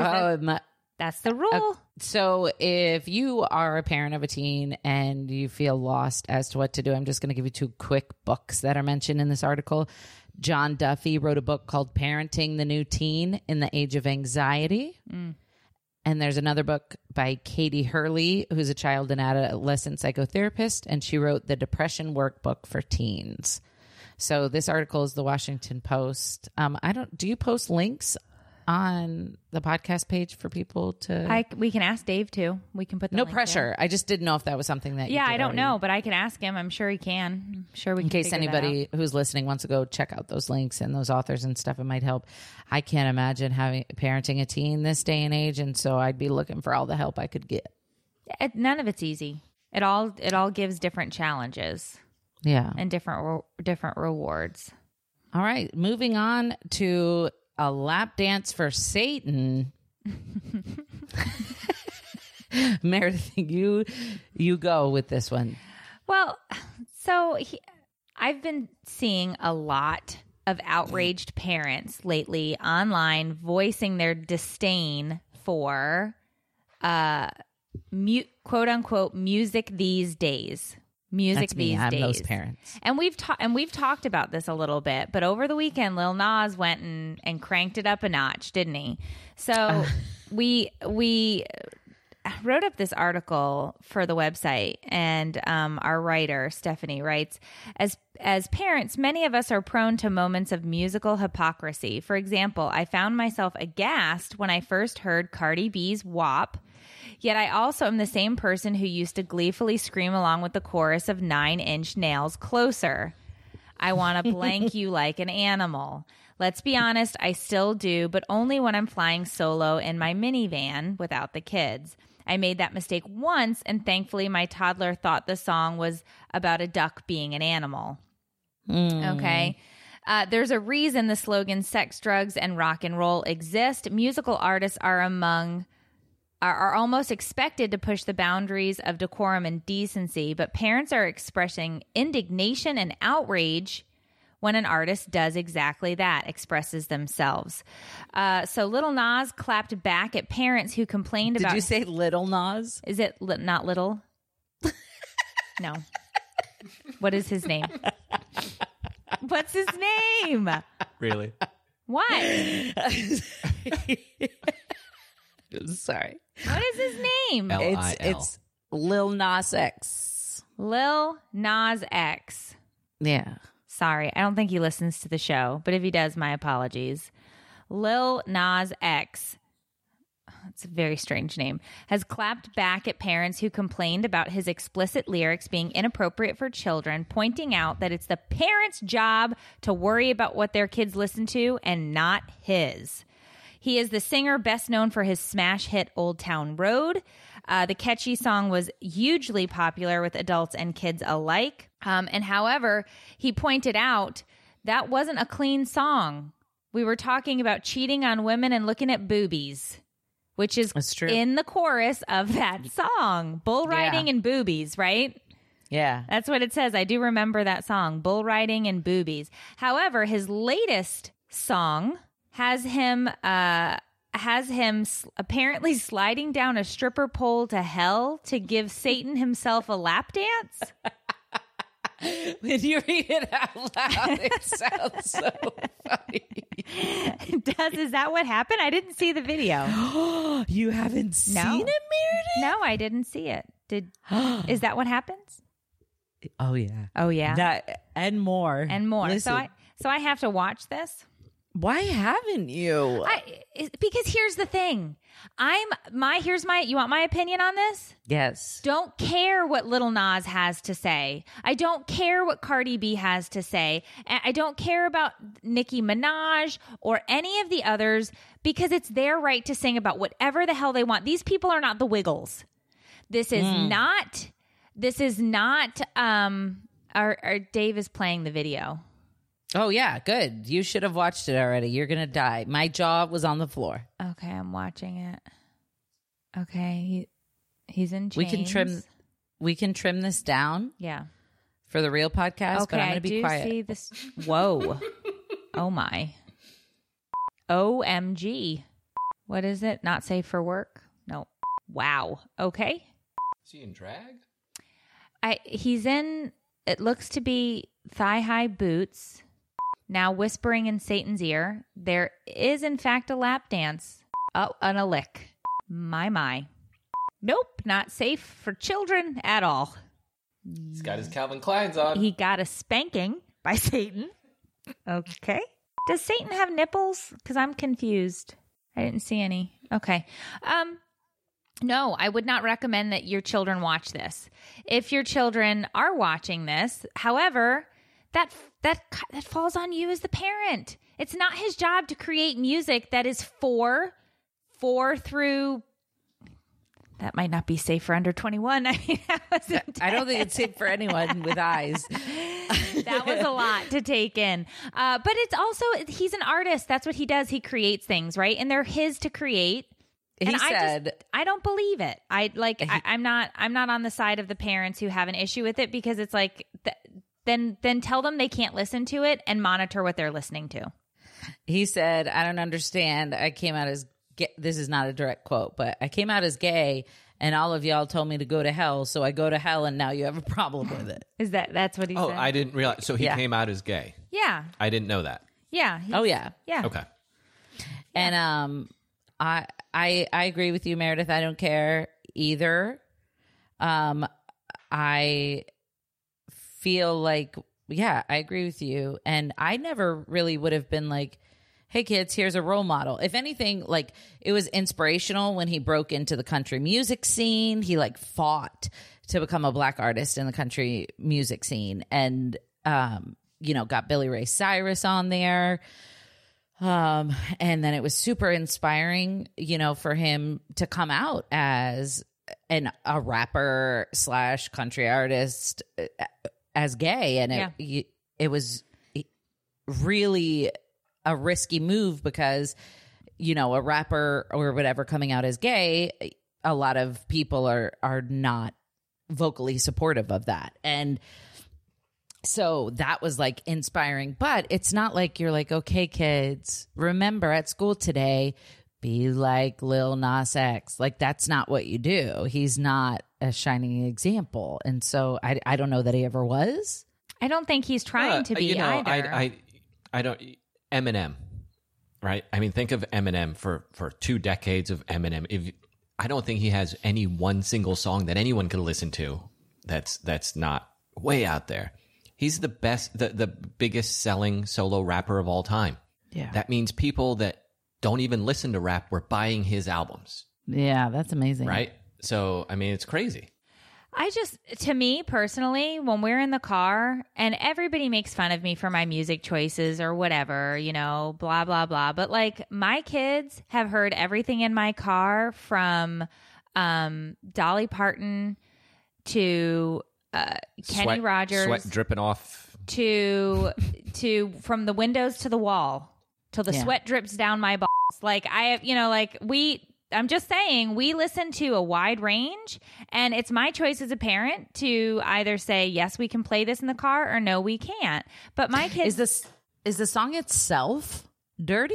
Oh, my, that's the rule. so if you are a parent of a teen and you feel lost as to what to do, I'm just going to give you two quick books that are mentioned in this article. John Duffy wrote a book called Parenting the New Teen in the Age of Anxiety. And there's another book by Katie Hurley, who's a child and adolescent psychotherapist, and she wrote the Depression Workbook for Teens. So this article is the Washington Post. Um, I don't. Do you post links on the podcast page for people to? I we can ask Dave too. We can put the no link pressure. there. I just didn't know if that was something that. you Yeah, did I don't already. know, but I can ask him. I'm sure he can. I'm sure we In can case figure that anybody out. who's listening wants to go check out those links and those authors and stuff, it might help. I can't imagine having parenting a teen this day and age, and so I'd be looking for all the help I could get. It, none of it's easy. It all it all gives different challenges Yeah. and different re- different rewards. All right, moving on to a lap dance for Satan. (laughs) Meredith, you you go with this one. Well, so he, I've been seeing a lot of outraged parents lately online voicing their disdain for uh mu- quote unquote music these days. Music That's me. these I'm days. those parents. And we've ta- and we've talked about this a little bit, but over the weekend, Lil Nas went and, and cranked it up a notch, didn't he? So (laughs) we we wrote up this article for the website, and um, our writer Stephanie writes as as parents, many of us are prone to moments of musical hypocrisy. For example, I found myself aghast when I first heard Cardi B's "WAP." Yet I also am the same person who used to gleefully scream along with the chorus of Nine Inch Nails Closer. I want to blank (laughs) you like an animal. Let's be honest, I still do, but only when I'm flying solo in my minivan without the kids. I made that mistake once, and thankfully, my toddler thought the song was about a duck being an animal. Okay. Uh, there's a reason the slogan sex, drugs, and rock and roll exist. Musical artists are among are, are almost expected to push the boundaries of decorum and decency, but parents are expressing indignation and outrage when an artist does exactly that, expresses themselves. Uh, so Little Nas clapped back at parents who complained Did about. you say Little Nas? Is it li- not little? (laughs) no. What is his name? What's his name? Really? What? (laughs) Sorry. What is his name? L- It's it's Lil Nas X. Lil Nas X. Yeah. Sorry, I don't think he listens to the show, but if he does, my apologies. Lil Nas X. It's a very strange name. Has clapped back at parents who complained about his explicit lyrics being inappropriate for children, pointing out that it's the parents' job to worry about what their kids listen to and not his. He is the singer best known for his smash hit Old Town Road. Uh, the catchy song was hugely popular with adults and kids alike. Um, and however, he pointed out that wasn't a clean song. We were talking about cheating on women and looking at boobies, which is That's true. in the chorus of that song bull riding Yeah. and boobies, right? Yeah. That's what it says. I do remember that song, Bull Riding and Boobies. However, his latest song has him uh has him s- apparently sliding down a stripper pole to hell to give Satan himself a lap dance. (laughs) When you read it out loud, it sounds so funny. (laughs) Does is that what happened? I didn't see the video. (gasps) You haven't seen it, Meredith? No, I didn't see it. Did (gasps) is that what happens? Oh yeah. Oh yeah. That and more. and more. Listen, So I so I have to watch this. Why haven't you? I because here's the thing. I'm my here's my you want my opinion on this? yes. Don't care what Little Nas has to say. I don't care what Cardi B has to say. I don't care about Nicki Minaj or any of the others because it's their right to sing about whatever the hell they want. These people are not the Wiggles. This is not this is not um our, our Dave is playing the video. Oh yeah, good. You should have watched it already. You're gonna die. My jaw was on the floor. Okay, I'm watching it. Okay, he he's in chains. We can trim. We can trim this down Yeah. for the real podcast, Okay, but I'm gonna be do quiet. see this. Whoa! (laughs) oh my! Omg! What is it? Not safe for work? No. Wow. Okay. Is he in drag? I he's in. It looks to be thigh high boots. Now whispering in Satan's ear. There is in fact a lap dance. Oh, and a lick. My, my. Nope, not safe for children at all. He's got his Calvin Klein's on. He got a spanking by (laughs) Satan. Okay. Does Satan have nipples? Because I'm confused. I didn't see any. Okay. Um, no, I would not recommend that your children watch this. If your children are watching this, however, that that that falls on you as the parent. It's not his job to create music that is for four through that might not be safe for under 21. (laughs) I mean, that was I don't think it's safe for anyone (laughs) with eyes. that was a lot to take in. Uh, but it's also he's an artist. That's what he does. He creates things, right? And they're his to create. He and I said, just, I don't believe it. I like I, I'm not I'm not on the side of the parents who have an issue with it because it's like th- then then tell them they can't listen to it and monitor what they're listening to. he said, I don't understand. I came out as gay. This is not a direct quote, but I came out as gay and all of y'all told me to go to hell. So I go to hell and now you have a problem with it. (laughs) Is that that's what he oh, said? I didn't realize. So he Yeah. came out as gay. yeah. I didn't know that. Yeah. Oh, yeah. Yeah. Okay. And um, I I I agree with you, Meredith. I don't care either. Um, I feel like yeah, I agree with you, and I never really would have been like. Hey kids, here's a role model. If anything, like it was inspirational when he broke into the country music scene. He like fought to become a black artist in the country music scene and um, you know, got Billy Ray Cyrus on there. Um, and then it was super inspiring, you know, for him to come out as an a rapper slash country artist uh, as gay, and it it, it was really a risky move because you know a rapper or whatever coming out as gay, a lot of people are are not vocally supportive of that, and so that was like inspiring. But it's not like you're like okay kids remember at school today be like lil nas x like that's not what you do he's not a shining example and so i, I don't know that he ever was I don't think he's trying Uh, to be you know, either. I, I, I don't. Eminem, right? I mean, think of Eminem for for two decades of Eminem. If I don't think he has any one single song that anyone could listen to that's that's not way out there. He's the best, the the biggest selling solo rapper of all time. Yeah. that means people that don't even listen to rap were buying his albums, yeah that's amazing right? So I mean, it's crazy. I just, to me personally, when we're in the car and everybody makes fun of me for my music choices or whatever, you know, blah, blah, blah. But like my kids have heard everything in my car from um, Dolly Parton to uh, Kenny Sweat- Rogers sweat dripping off. to to from the windows to the wall till the Yeah. sweat drips down my balls. Like I have, you know, like we. I'm just saying we listen to a wide range, and it's my choice as a parent to either say yes, we can play this in the car, or no, we can't. But my kids, is this is the song itself dirty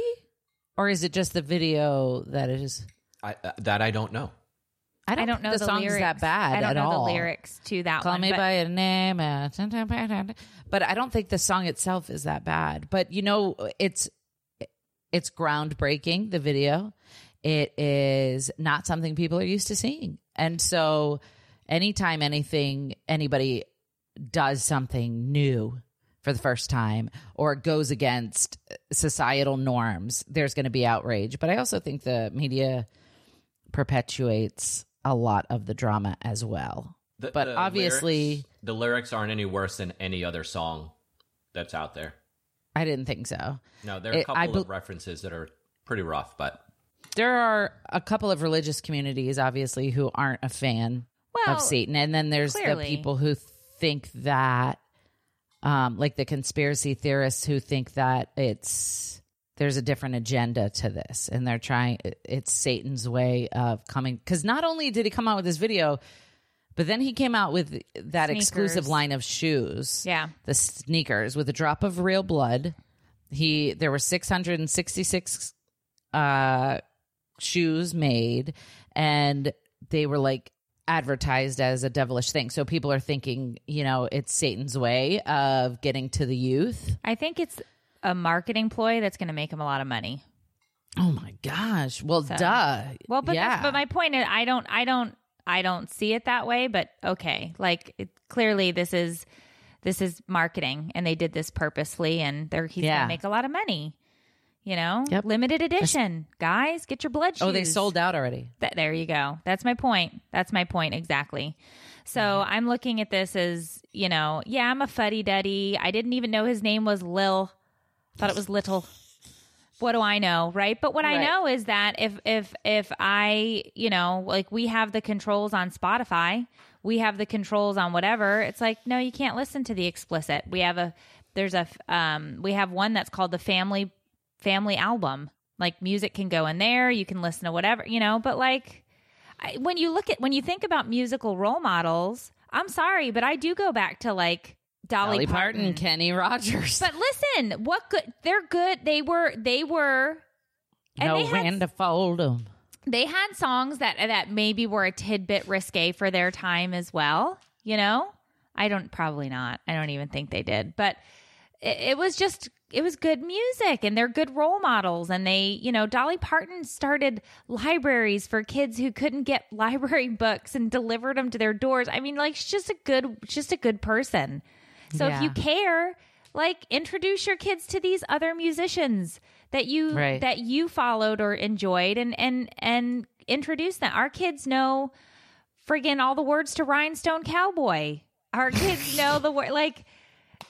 or is it just the video that is I, uh, that I don't know. I don't, I don't know the, the, song's lyrics. that bad I don't at know all. the lyrics to that Call one. me but- by your name, uh, but I don't think the song itself is that bad. But you know, it's it's groundbreaking. The video, it is not something people are used to seeing, and so anytime anything anybody does something new for the first time or goes against societal norms, there's going to be outrage. But I also think the media perpetuates a lot of the drama as well. The- but the obviously, lyrics, the lyrics aren't any worse than any other song that's out there. I didn't think so. No, there are a It- couple I of references that are pretty rough, but There are a couple of religious communities, obviously, who aren't a fan Well, of Satan, and then there's clearly. the people who think that, um, like the conspiracy theorists who think that it's there's a different agenda to this, and they're trying. It's Satan's way of coming. Because not only did he come out with this video, but then he came out with that exclusive line of shoes. Yeah. the sneakers with a drop of real blood. He there were 666 uh shoes made and they were like advertised as a devilish thing. So people are thinking, you know, it's Satan's way of getting to the youth. I think it's a marketing ploy that's going to make him a lot of money. Oh my gosh. Well, duh. Well, but yeah. but my point is, I don't, I don't, I don't see it that way. But okay, like it, clearly this is this is marketing, and they did this purposely and they're he's Yeah. gonna make a lot of money. You know, Yep. limited edition, guys, get your blood. oh, they sold out already. Th- there you go. That's my point. That's my point exactly. So Mm-hmm. I'm looking at this as, you know, yeah, I'm a fuddy duddy. I didn't even know his name was Lil. Thought it was Little. What do I know, right? But what I know is that if if if I, you know, like we have the controls on Spotify, we have the controls on whatever. It's like no, you can't listen to the explicit. We have a there's a um we have one that's called the family family album. Like music can go in there, you can listen to whatever, you know, but like I, when you look at when you think about musical role models, I'm sorry, but I do go back to like Dolly, Dolly Parton, Kenny Rogers. But listen, what good? They're good. They were. They were. And no they had, when to fold 'em. they had songs that that maybe were a tidbit risque for their time as well. You know, I don't probably not. I don't even think they did, but it, it was just it was good music and they're good role models and they you know dolly parton started libraries for kids who couldn't get (laughs) library books and delivered them to their doors i mean like she's just a good just a good person so if you care like introduce your kids to these other musicians that you Right. that you followed or enjoyed and and and introduce them our kids know friggin' all the words to rhinestone cowboy our kids (laughs) know the word like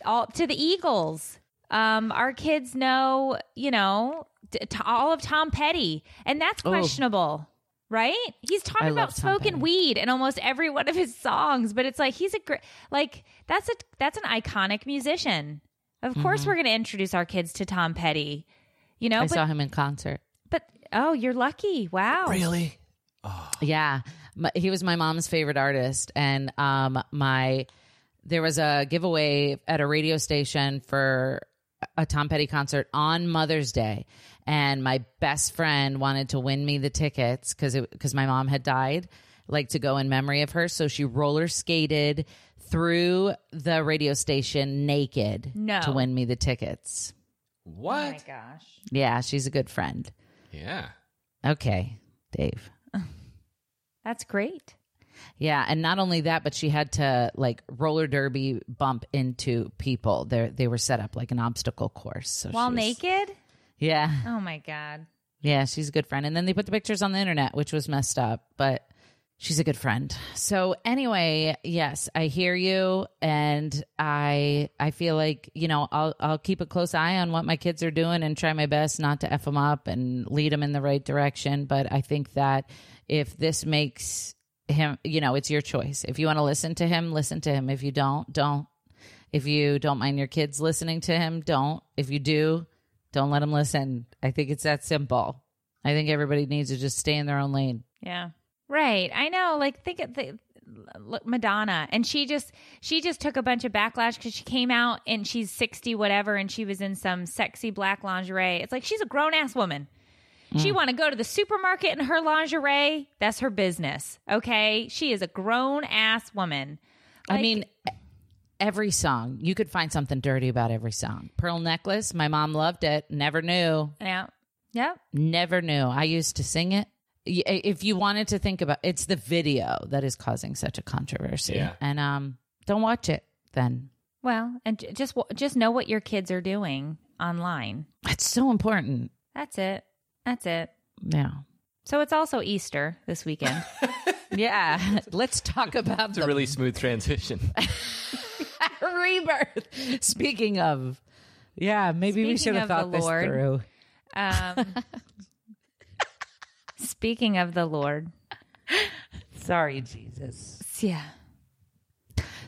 all to the Eagles. Um, our kids know, you know, t- t- all of Tom Petty, and that's Oh. Questionable, right? He's talking I about smoking weed in almost every one of his songs, but it's like he's a great, like that's a that's an iconic musician. Of course, we're going to introduce our kids to Tom Petty, you know. Mm-hmm. I but saw him in concert. but oh, you're lucky! Wow, Really? Yeah, my, he was my mom's favorite artist, and um, my there was a giveaway at a radio station for a Tom Petty concert on Mother's Day, and my best friend wanted to win me the tickets because because my mom had died, like to go in memory of her. So she roller skated through the radio station naked No. to win me the tickets. What? Oh my gosh. Yeah, she's a good friend. yeah. Okay, Dave. (laughs) That's great. Yeah, and not only that, but she had to like roller derby bump into people. They they were set up like an obstacle course. So While she was- naked? Yeah, Oh my god. yeah, she's a good friend. And then they put the pictures on the internet, which was messed up, but she's a good friend. So anyway, yes, I hear you, and I I feel like you know I'll I'll keep a close eye on what my kids are doing and try my best not to f them up and lead them in the right direction. But I think that if this makes him, you know, it's your choice. If you want to listen to him, listen to him. If you don't, don't. If you don't mind your kids listening to him, don't. If you do, don't let them listen. I think it's that simple. I think everybody needs to just stay in their own lane. Yeah. Right. I know. Like think of the look Madonna and she just she just took a bunch of backlash cuz she came out and she's 60 whatever and she was in some sexy black lingerie. It's like she's a grown ass woman. She Mm. want to go to the supermarket in her lingerie. That's her business. Okay? She is a grown ass woman. I mean, every song, you could find something dirty about every song. Pearl Necklace, my mom loved it. Never knew. Yeah. Yep. Never knew. I used to sing it. If you wanted to think about it's the video that is causing such a controversy. Yeah. And um don't watch it then. Well, and just just know what your kids are doing online. It's so important. That's it. That's it. Yeah. So it's also Easter this weekend. (laughs) Yeah. (laughs) Let's talk about It's a the really smooth transition. (laughs) (laughs) rebirth. Speaking of, yeah, maybe we should have thought this Lord. through. Um, (laughs) speaking of the Lord, Sorry, Jesus. yeah.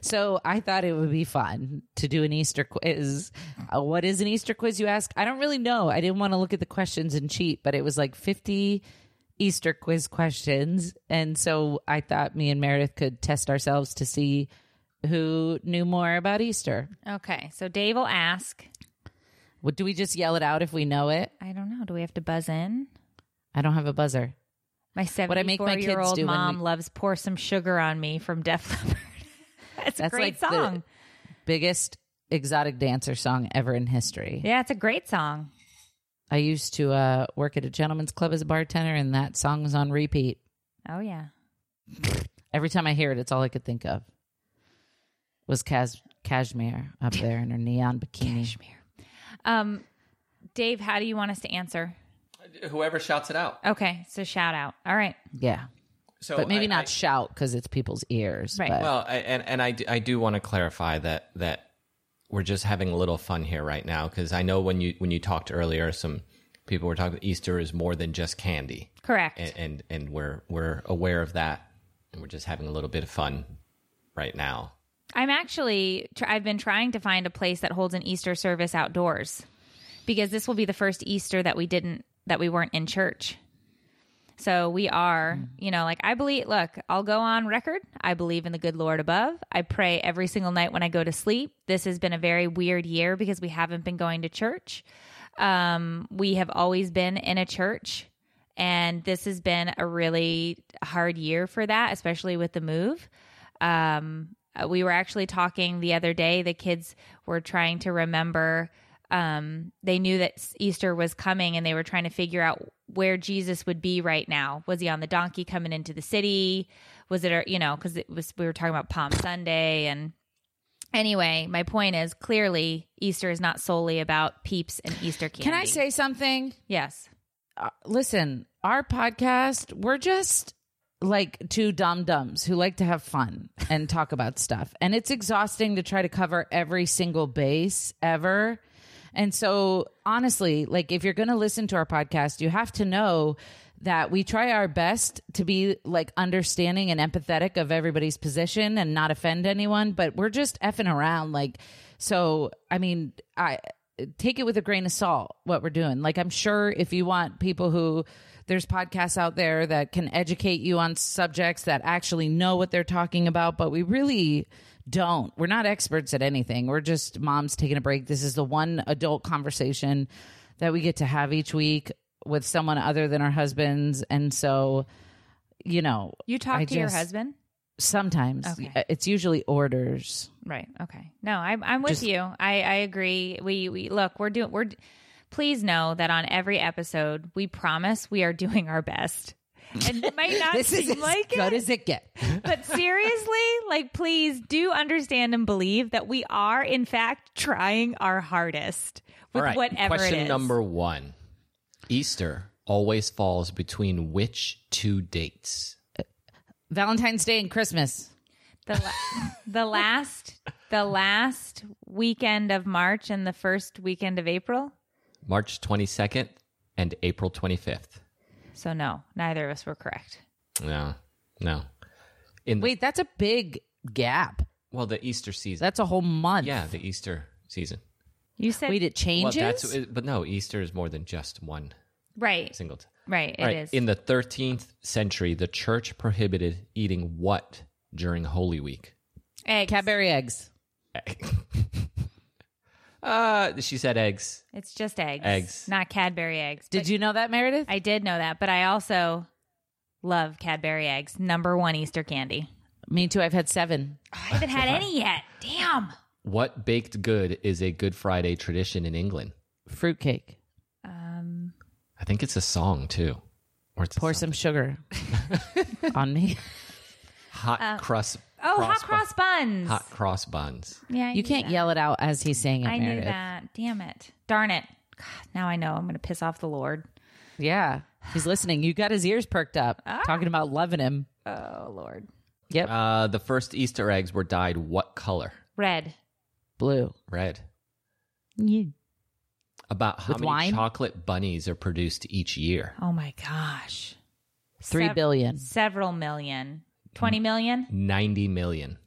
So I thought it would be fun to do an Easter quiz. Uh, what is an Easter quiz, you ask? I don't really know. I didn't want to look at the questions and cheat, but it was like 50 Easter quiz questions. And so I thought me and Meredith could test ourselves to see who knew more about Easter. Okay, so Dave will ask. What do we just yell it out if we know it? I don't know. Do we have to buzz in? I don't have a buzzer. My What I make my kids year old do when mom we- loves "Pour Some Sugar on Me" from Def Leppard. (laughs) That's a That's great like the- song. Biggest exotic dancer song ever in history. Yeah, it's a great song. I used to uh, work at a gentleman's club as a bartender, and that song was on repeat. Oh yeah. Every time I hear it, it's all I could think of was Cas- Cashmere up (laughs) there in her neon bikini. Um, Dave, how do you want us to answer? Whoever shouts it out. Okay, so shout out. All right. Yeah, So but maybe I- not I- shout because it's people's ears. Right. but- Well, I, and and I do, I do want to clarify that that we're just having a little fun here right now because I know when you when you talked earlier, some people were talking Easter is more than just candy, Correct. and and, and we're we're aware of that, and we're just having a little bit of fun right now. I'm actually I've been trying to find a place that holds an Easter service outdoors because this will be the first Easter that we didn't that we weren't in church. So we are, you know, like I believe look, I'll go on record. I believe in the good Lord above. I pray every single night when I go to sleep. This has been a very weird year because we haven't been going to church. Um, we have always been in a church and this has been a really hard year for that, especially with the move. Um, uh, we were actually talking the other day. The kids were trying to remember. Um, they knew that Easter was coming, and they were trying to figure out where Jesus would be right now. Was he on the donkey coming into the city? Was it, you know, because it was we were talking about Palm Sunday, and anyway, my point is clearly Easter is not solely about peeps and Easter candy. Can I say something? yes? Uh, listen, our podcast, we're just like two dum dums who like to have fun and talk about stuff. And it's exhausting to try to cover every single base ever. And so, honestly, like if you're going to listen to our podcast, you have to know that we try our best to be like understanding and empathetic of everybody's position and not offend anyone, but we're just effing around. Like, so, I mean, I take it with a grain of salt what we're doing. Like, I'm sure if you want people who, there's podcasts out there that can educate you on subjects that actually know what they're talking about, but we really don't. We're not experts at anything. We're just moms taking a break. This is the one adult conversation that we get to have each week with someone other than our husbands. And so, you know, You talk I to your husband, Sometimes Okay. it's usually orders. right? Okay. No, I'm I'm with Just- you. I I agree. We we look. We're doing. We're. Please know that on every episode, we promise we are doing our best. And it might not (laughs) This is seem as like good it, as it gets. (laughs) but seriously, like, please do understand and believe that we are, in fact, trying our hardest with All right. whatever Question it is. number one: Easter always falls between which two dates? Valentine's Day and Christmas. the la- (laughs) the last the last weekend of March and the first weekend of April. March twenty second and April twenty fifth. So no, neither of us were correct. No, no. In Wait, that's a big gap. well, the Easter season. That's a whole month. yeah, the Easter season. You said Wait, it Well, changes? that's it- but no, Easter is more than just one right, single. T- right. It All is. In the 13th century, the church prohibited eating what during Holy Week? eggs. Cadbury eggs. (laughs) Uh, she said eggs. It's just eggs. Eggs. not Cadbury eggs. Did you know that, Meredith? I did know that, but I also love Cadbury eggs. Number one Easter candy. Me too. I've had seven. I haven't had any yet. Damn. What baked good is a Good Friday tradition in England? Fruitcake. Um, I think it's a song too. Or it's a Pour song. some sugar (laughs) on me. hot crust. Oh, cross hot cross buns. Hot cross buns. Yeah, I You knew can't that. yell it out as he's saying it, I knew Meredith. that. Damn it. Darn it. God, now I know I'm going to piss off the Lord. Yeah. He's listening. You got his ears perked up, Ah. talking about loving him. Oh, Lord. Yep. Uh, the first Easter eggs were dyed what color? Red. Blue. Red. Yeah. About how With many wine? chocolate bunnies are produced each year? Oh, my gosh. Three Sev- billion. Several million. 20 million? 90 million.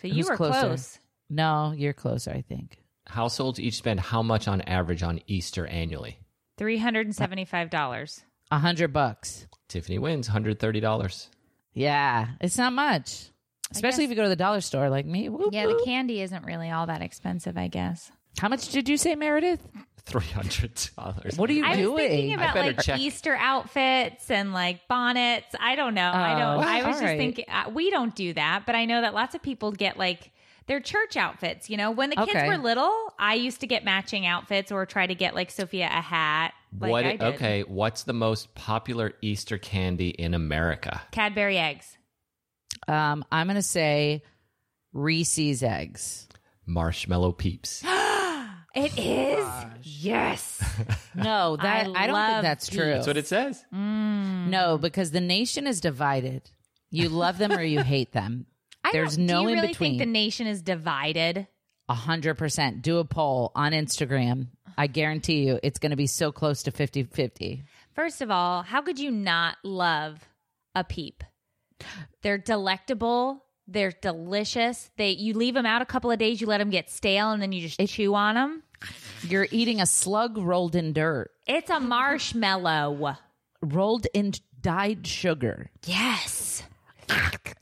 So you Who's were closer? close. No, you're closer, I think. Households each spend how much on average on Easter annually? $375. A hundred bucks. Tiffany wins $130. Yeah. It's not much. Especially if you go to the dollar store like me. Whoop, Yeah, the whoop. candy isn't really all that expensive, I guess. How much did you say, Meredith? $300. What are you I was doing? thinking about like check. Easter outfits and like bonnets. I don't know. I don't. Oh, I was just right. thinking uh, we don't do that, but I know that lots of people get like their church outfits. You know, when the kids Okay. were little, I used to get matching outfits or try to get like Sophia a hat like what? I did. Okay, what's the most popular Easter candy in America? Cadbury eggs. Um, I'm gonna say Reese's eggs. Marshmallow Peeps. (gasps) (gasps) It oh is. Yes. (laughs) No, that I, don't love think that's true. That's what it says. Mm. no, because the nation is divided. You love them or you hate them. (laughs) I There's don't- no Do you in really between. think the nation is divided? A hundred percent. Do a poll on Instagram. I guarantee you it's going to be so close to 50 50. First of all, how could you not love a peep? They're delectable. They're delicious. They you leave them out a couple of days, you let them get stale, and then you just chew on them. You're eating a slug rolled in dirt, It's a marshmallow. rolled in dyed sugar. Yes.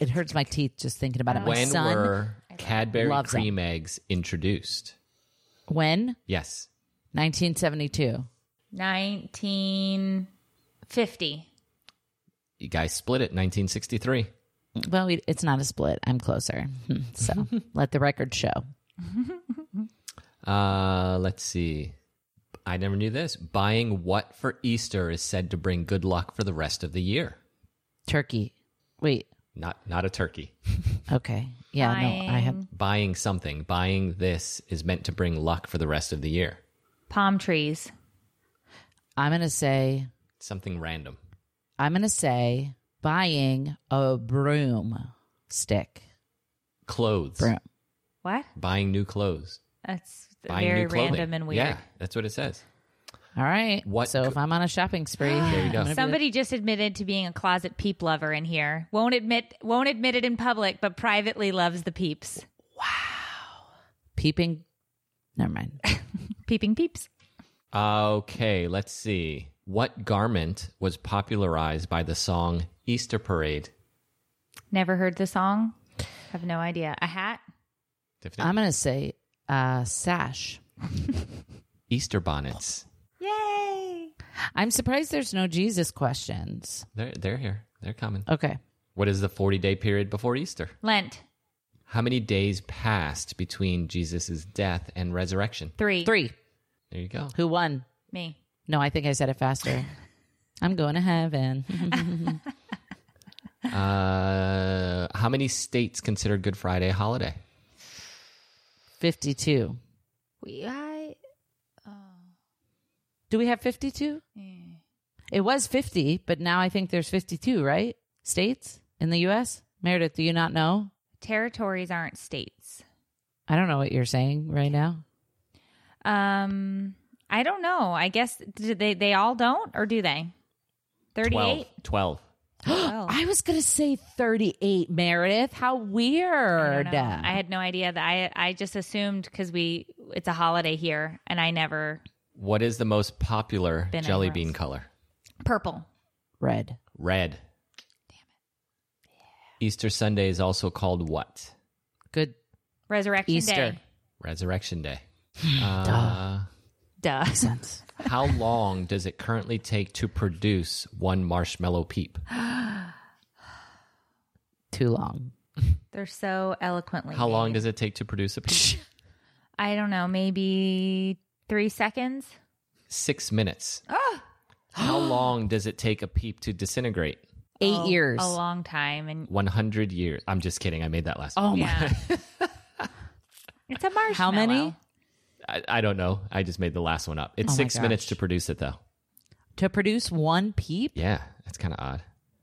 It hurts my teeth just thinking about it. My When son, were Cadbury loves them. cream eggs introduced? when? Yes. 1972. 1950. You guys split it 1963. Well, we, it's not a split. I'm closer. Hmm, (laughs) So let the record show. Uh, let's see. I never knew this. Buying what for Easter is said to bring good luck for the rest of the year. Turkey. Wait. Not not a turkey. (laughs) Okay. Yeah, no, I have. Buying something, buying this is meant to bring luck for the rest of the year. Palm trees. I'm going to say, Something random. I'm going to say buying a broom stick. Clothes. Broom. What? Buying new clothes. That's Buying very new clothing. random and weird. Yeah, that's what it says. All right. What So co- if I'm on a shopping spree, (gasps) there you go. Somebody just admitted to being a closet peep lover in here. Won't admit won't admit it in public, but privately loves the peeps. Wow. Peeping. Never mind. (laughs) Peeping peeps. Okay, let's see. What garment was popularized by the song Easter Parade? Never heard the song. Have no idea. A hat? Tiffany? I'm going to say uh, sash. Easter bonnets. Yay! I'm surprised there's no Jesus questions. They're they're here. They're coming. Okay. What is the 40 day period before Easter? Lent. How many days passed between Jesus' death and resurrection? Three. Three. There you go. Who won? Me. No, I think I said it faster. (laughs) I'm going to heaven. (laughs) Uh, how many states consider Good Friday a holiday? 52. We I Do we have 52? It was 50, but now I think there's 52, right? States in the U.S.? Meredith, do you not know? territories aren't states. I don't know what you're saying right now. Um I don't know. I guess do they they all don't or do they? 38? 12. 12. (gasps) Oh. I was going to say 38, Meredith. How weird. know. I had no idea that I I just assumed cuz we it's a holiday here and I never What is the most popular Been jelly bean else. color? Purple. Red. Red. Damn it. Easter Sunday is also called what? Good Resurrection Easter. Day. Resurrection Day. Uh, Duh. sense. (laughs) how long does it currently take to produce one marshmallow peep? (gasps) Too long. (laughs) They're so eloquently. How long made. does it take to produce a peep? (laughs) I don't know, maybe 3 seconds? Six minutes. (gasps) How long does it take a peep to disintegrate? Eight Oh, years. A long time and 100 years. I'm just kidding. I made that last Oh one. my. yeah. (laughs) it's a marshmallow. How many? I, I don't know. I just made the last one up. It's Oh my six minutes to produce it, though. To produce one peep? Yeah, that's kind of odd.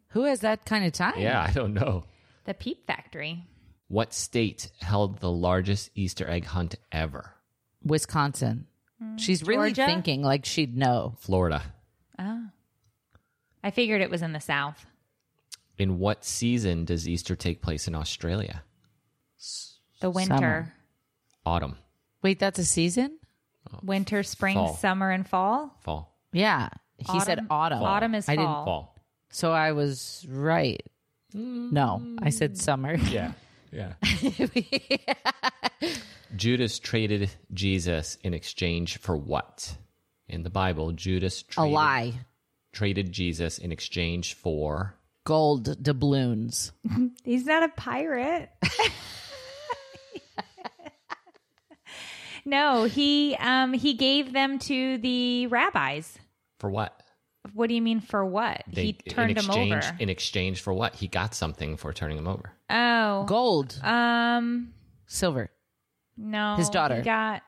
Who has that kind of time? Yeah, I don't know. The Peep Factory. What state held the largest Easter egg hunt ever? Wisconsin. Hmm. She's really Georgia? thinking like she'd know. Florida. Oh. I figured it was in the South. In what season does Easter take place in Australia? The winter. Summer. Autumn, Wait, that's a season? Oh, Winter, spring, Fall. summer, and fall. fall, Yeah. He said autumn. Autumn is I didn't fall. fall. So I was right. No, I said summer. Yeah, yeah. (laughs) Judas traded Jesus in exchange for what? In the Bible, Judas A traded, lie. traded Jesus in exchange for Gold doubloons. (laughs) He's not a pirate. (laughs) no, he um he gave them to the rabbis For what? What do you mean for what? They- he turned in him exchange, over. In exchange for what? He got something for turning him over. oh, Gold, um, silver, no, His daughter. He got,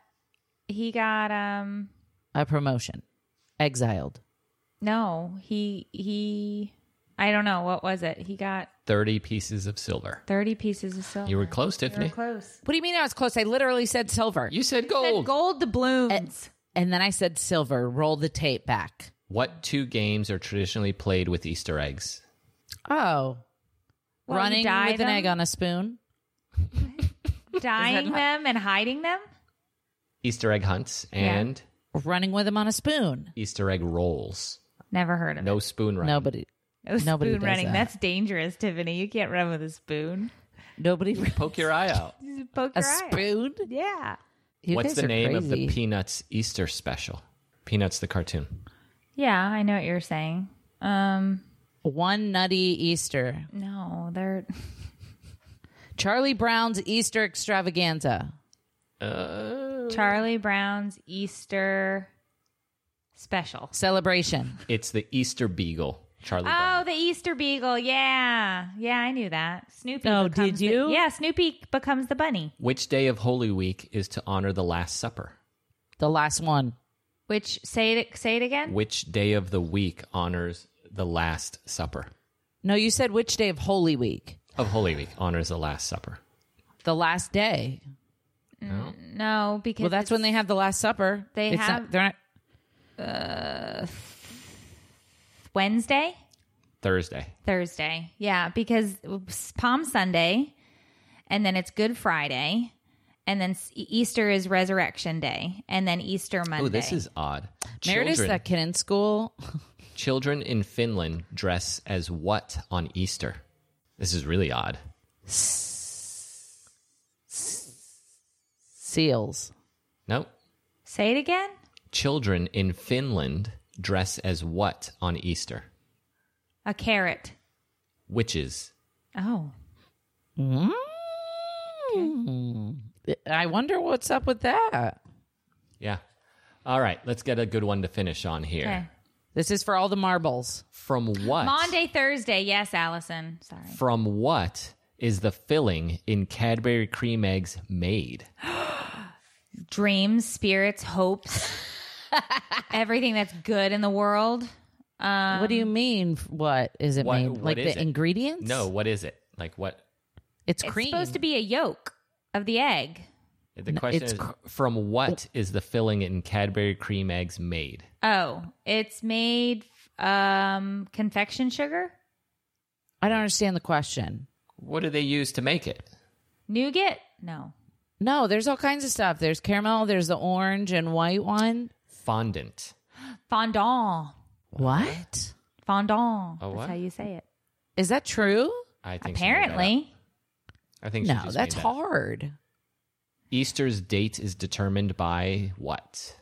he got, um, a promotion, exiled. no, he he, I don't know what was it. He got 30 pieces of silver. thirty pieces of silver. You were close, You were Tiffany. close. What do you mean I was close? I literally said silver. You said gold. Said gold. gold doubloons. and then I said silver. Roll the tape back. What two games are traditionally played with Easter eggs? Oh. Well, Running dye with an egg on a spoon. (laughs) dyeing not- them and hiding them. Easter egg hunts and Running with them on a spoon. Easter egg rolls. Never heard of No it. No spoon running. Nobody. No nobody spoon does running. that. That's dangerous, Tiffany. You can't run with a spoon. Nobody. Poke your eye out. (laughs) Poke A your eye out. spoon? Yeah. You What's the are name of the. Peanuts Easter special? Peanuts the cartoon. Yeah, I know what you're saying. Um, One Nutty Easter. no, they're (laughs) Charlie Brown's Easter Extravaganza. Uh, Charlie Brown's Easter special. Celebration. it's the Easter Beagle. Charlie Oh, Brown. The Easter Beagle. Yeah, yeah, I knew that. Snoopy. Oh, becomes did the- you? yeah, Snoopy becomes the bunny. Which day of Holy Week is to honor the Last Supper? The last one. Which say it say it again. Which day of the week honors the Last Supper? No, you said which day of Holy Week? Of Holy Week honors the Last Supper. The last day. No, mm, no because Well, that's when they have the Last Supper. They It's not- have- they're not. Uh, Wednesday, Thursday. Thursday. Yeah, because it's Palm Sunday, and then it's Good Friday, and then Easter is Resurrection Day, and then Easter Monday. Oh, this is odd. Meredith's Children, that kid in school. (laughs) children in Finland dress as what on Easter? This is really odd. Seals. Nope. Say it again. Children in Finland dress as what on Easter? A carrot. Witches. Oh, Mm. I wonder what's up with that. Yeah. All right, let's get a good one to finish on here. okay. This is for all the marbles. From what? Monday, Thursday. Yes, Allison. Sorry. From what is the filling in Cadbury cream eggs made? (gasps) Dreams, spirits, hopes, (laughs) everything that's good in the world. What do you mean? What is it What- made? what like is the it? ingredients? No, what is it? Like what? it's cream It's cream. supposed to be a yolk of the egg. The question it's is cr- from what is the filling in Cadbury cream eggs made? Oh, it's made um confection sugar, I don't understand the question. What do they use to make it? nougat. No, No, there's all kinds of stuff. There's caramel. There's the orange and white one. Fondant. (gasps) fondant. What Fondant. A That's how you say it. is that true? I think she made that up. Apparently, I think she No, just that's made that up. hard. Easter's date is determined by what?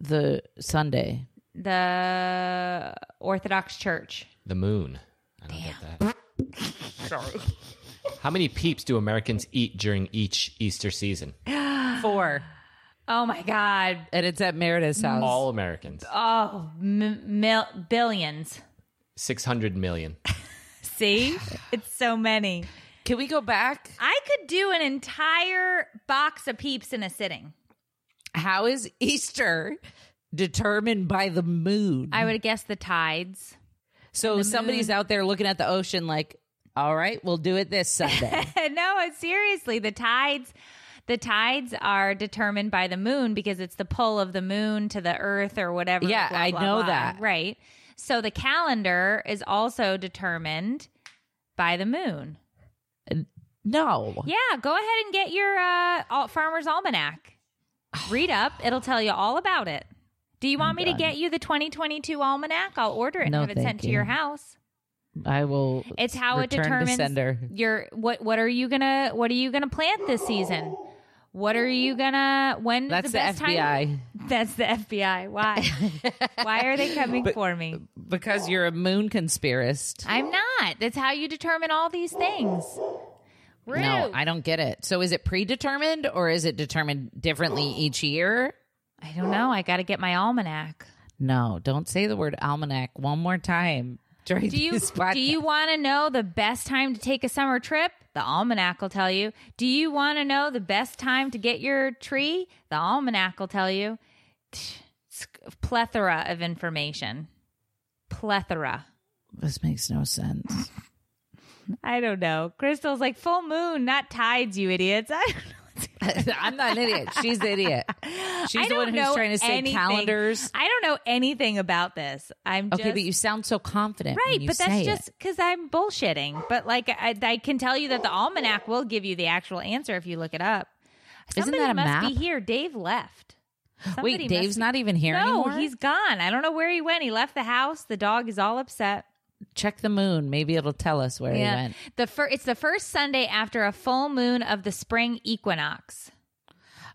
The Sunday. the Orthodox Church. The moon. I don't get that. (laughs) Sorry. How many peeps do Americans eat during each Easter season? Four. Oh my God. And it's at Meredith's mm. house. All Americans. Oh, m- mil- billions. 600 million. (laughs) See, it's so many. Can we go back? I could do an entire box of peeps in a sitting. How is Easter determined by the moon? I would guess the tides. so somebody's out there looking at the ocean like, all right, we'll do it this Sunday. (laughs) no, seriously the tides. The tides are determined by the moon because it's the pull of the moon to the earth or whatever. Yeah, blah, I blah, know blah. that. Right. So the calendar is also determined by the moon. no. Yeah, go ahead and get your uh, Farmer's Almanac. Read (sighs) up; it'll tell you all about it. Do you want me to get you the 2022 Almanac? I'll order it and No, have it sent to your house. I will. It's how it determines your what. What are you gonna What are you gonna plant this season? What are you gonna? When That's the the, best FBI. time? (laughs) That's the FBI. Why? (laughs) Why are they coming for me? Because you're a moon conspiracist. I'm not. That's how you determine all these things. Rude. No, I don't get it. So is it predetermined or is it determined differently each year? I don't know. I got to get my almanac. No, don't say the word almanac one more time. During Do you this do you want to know the best time to take a summer trip? The almanac will tell you. Do you want to know the best time to get your tree? The almanac will tell you. Plethora of information. Plethora. This makes no sense. I don't know. Crystal's like full moon, not tides, you idiots. (laughs) I don't know. (laughs) I'm not an idiot. She's the idiot. She's the one who's trying to say anything. calendars. I don't know anything about this. I'm Okay, just, but you sound so confident. when right. But that's just because I'm bullshitting. But like, I, I can tell you that the almanac will give you the actual answer if you look it up. Isn't Somebody that a must map? be here. Dave left. Somebody Wait, Dave's be- not even here No, anymore. he's gone. I don't know where he went. He left the house. The dog is all upset. Check the moon. Maybe it'll tell us where he went. The fir- it's the first Sunday after a full moon of the spring equinox.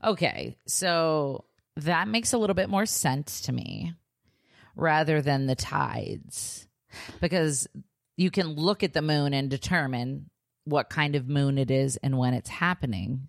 Okay, so that makes a little bit more sense to me rather than the tides because you can look at the moon and determine what kind of moon it is and when it's happening.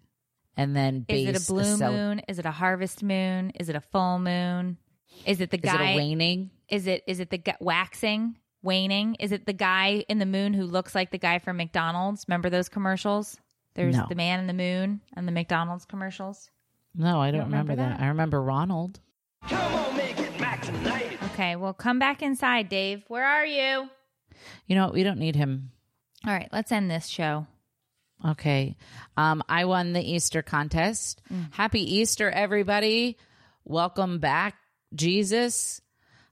And then Is it a blue cel- moon? Is it a harvest moon? Is it a full moon? Is it the Is guy? it a waning? Is it is it the waxing, waning? Is it the guy in the moon who looks like the guy from McDonald's? Remember those commercials? There's No. the man in the moon and the McDonald's commercials. No, I don't, don't remember remember, that. that? I remember Ronald. Come on, make it Mac tonight. Okay, well, come back inside, Dave. Where are you? You know what? We don't need him. All right, let's end this show. Okay. Um, I won the Easter contest. Happy Easter, everybody. Welcome back, Jesus.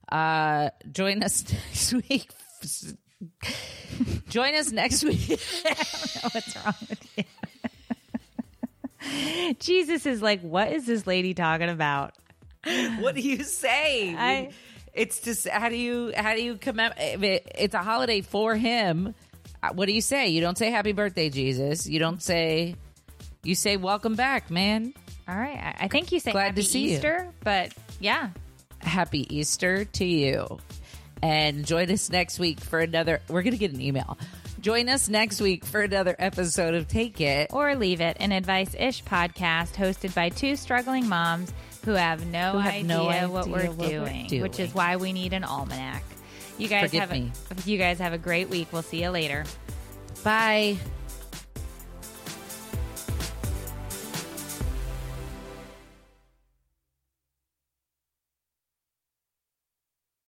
Uh, join us (laughs) next week. join us next week. (laughs) I don't know What's wrong with you? (laughs) Jesus is like, what is this lady talking about? what do you say? I- it's just how do you how do you commemorate? It's a holiday for him. Uh, What do you say? You don't say happy birthday, Jesus. You don't say. You say welcome back, man. All right, I, I think you say Glad Happy to see you. But yeah, happy Easter to you. And join us next week for another. We're going to get an email. Join us next week for another episode of Take It. or leave it an advice ish podcast hosted by two struggling moms who have no, Who have idea, no what, we're, what we're doing, which is why we need an almanac. You guys Forgive have me. a, you guys have a great week. We'll see you later. Bye.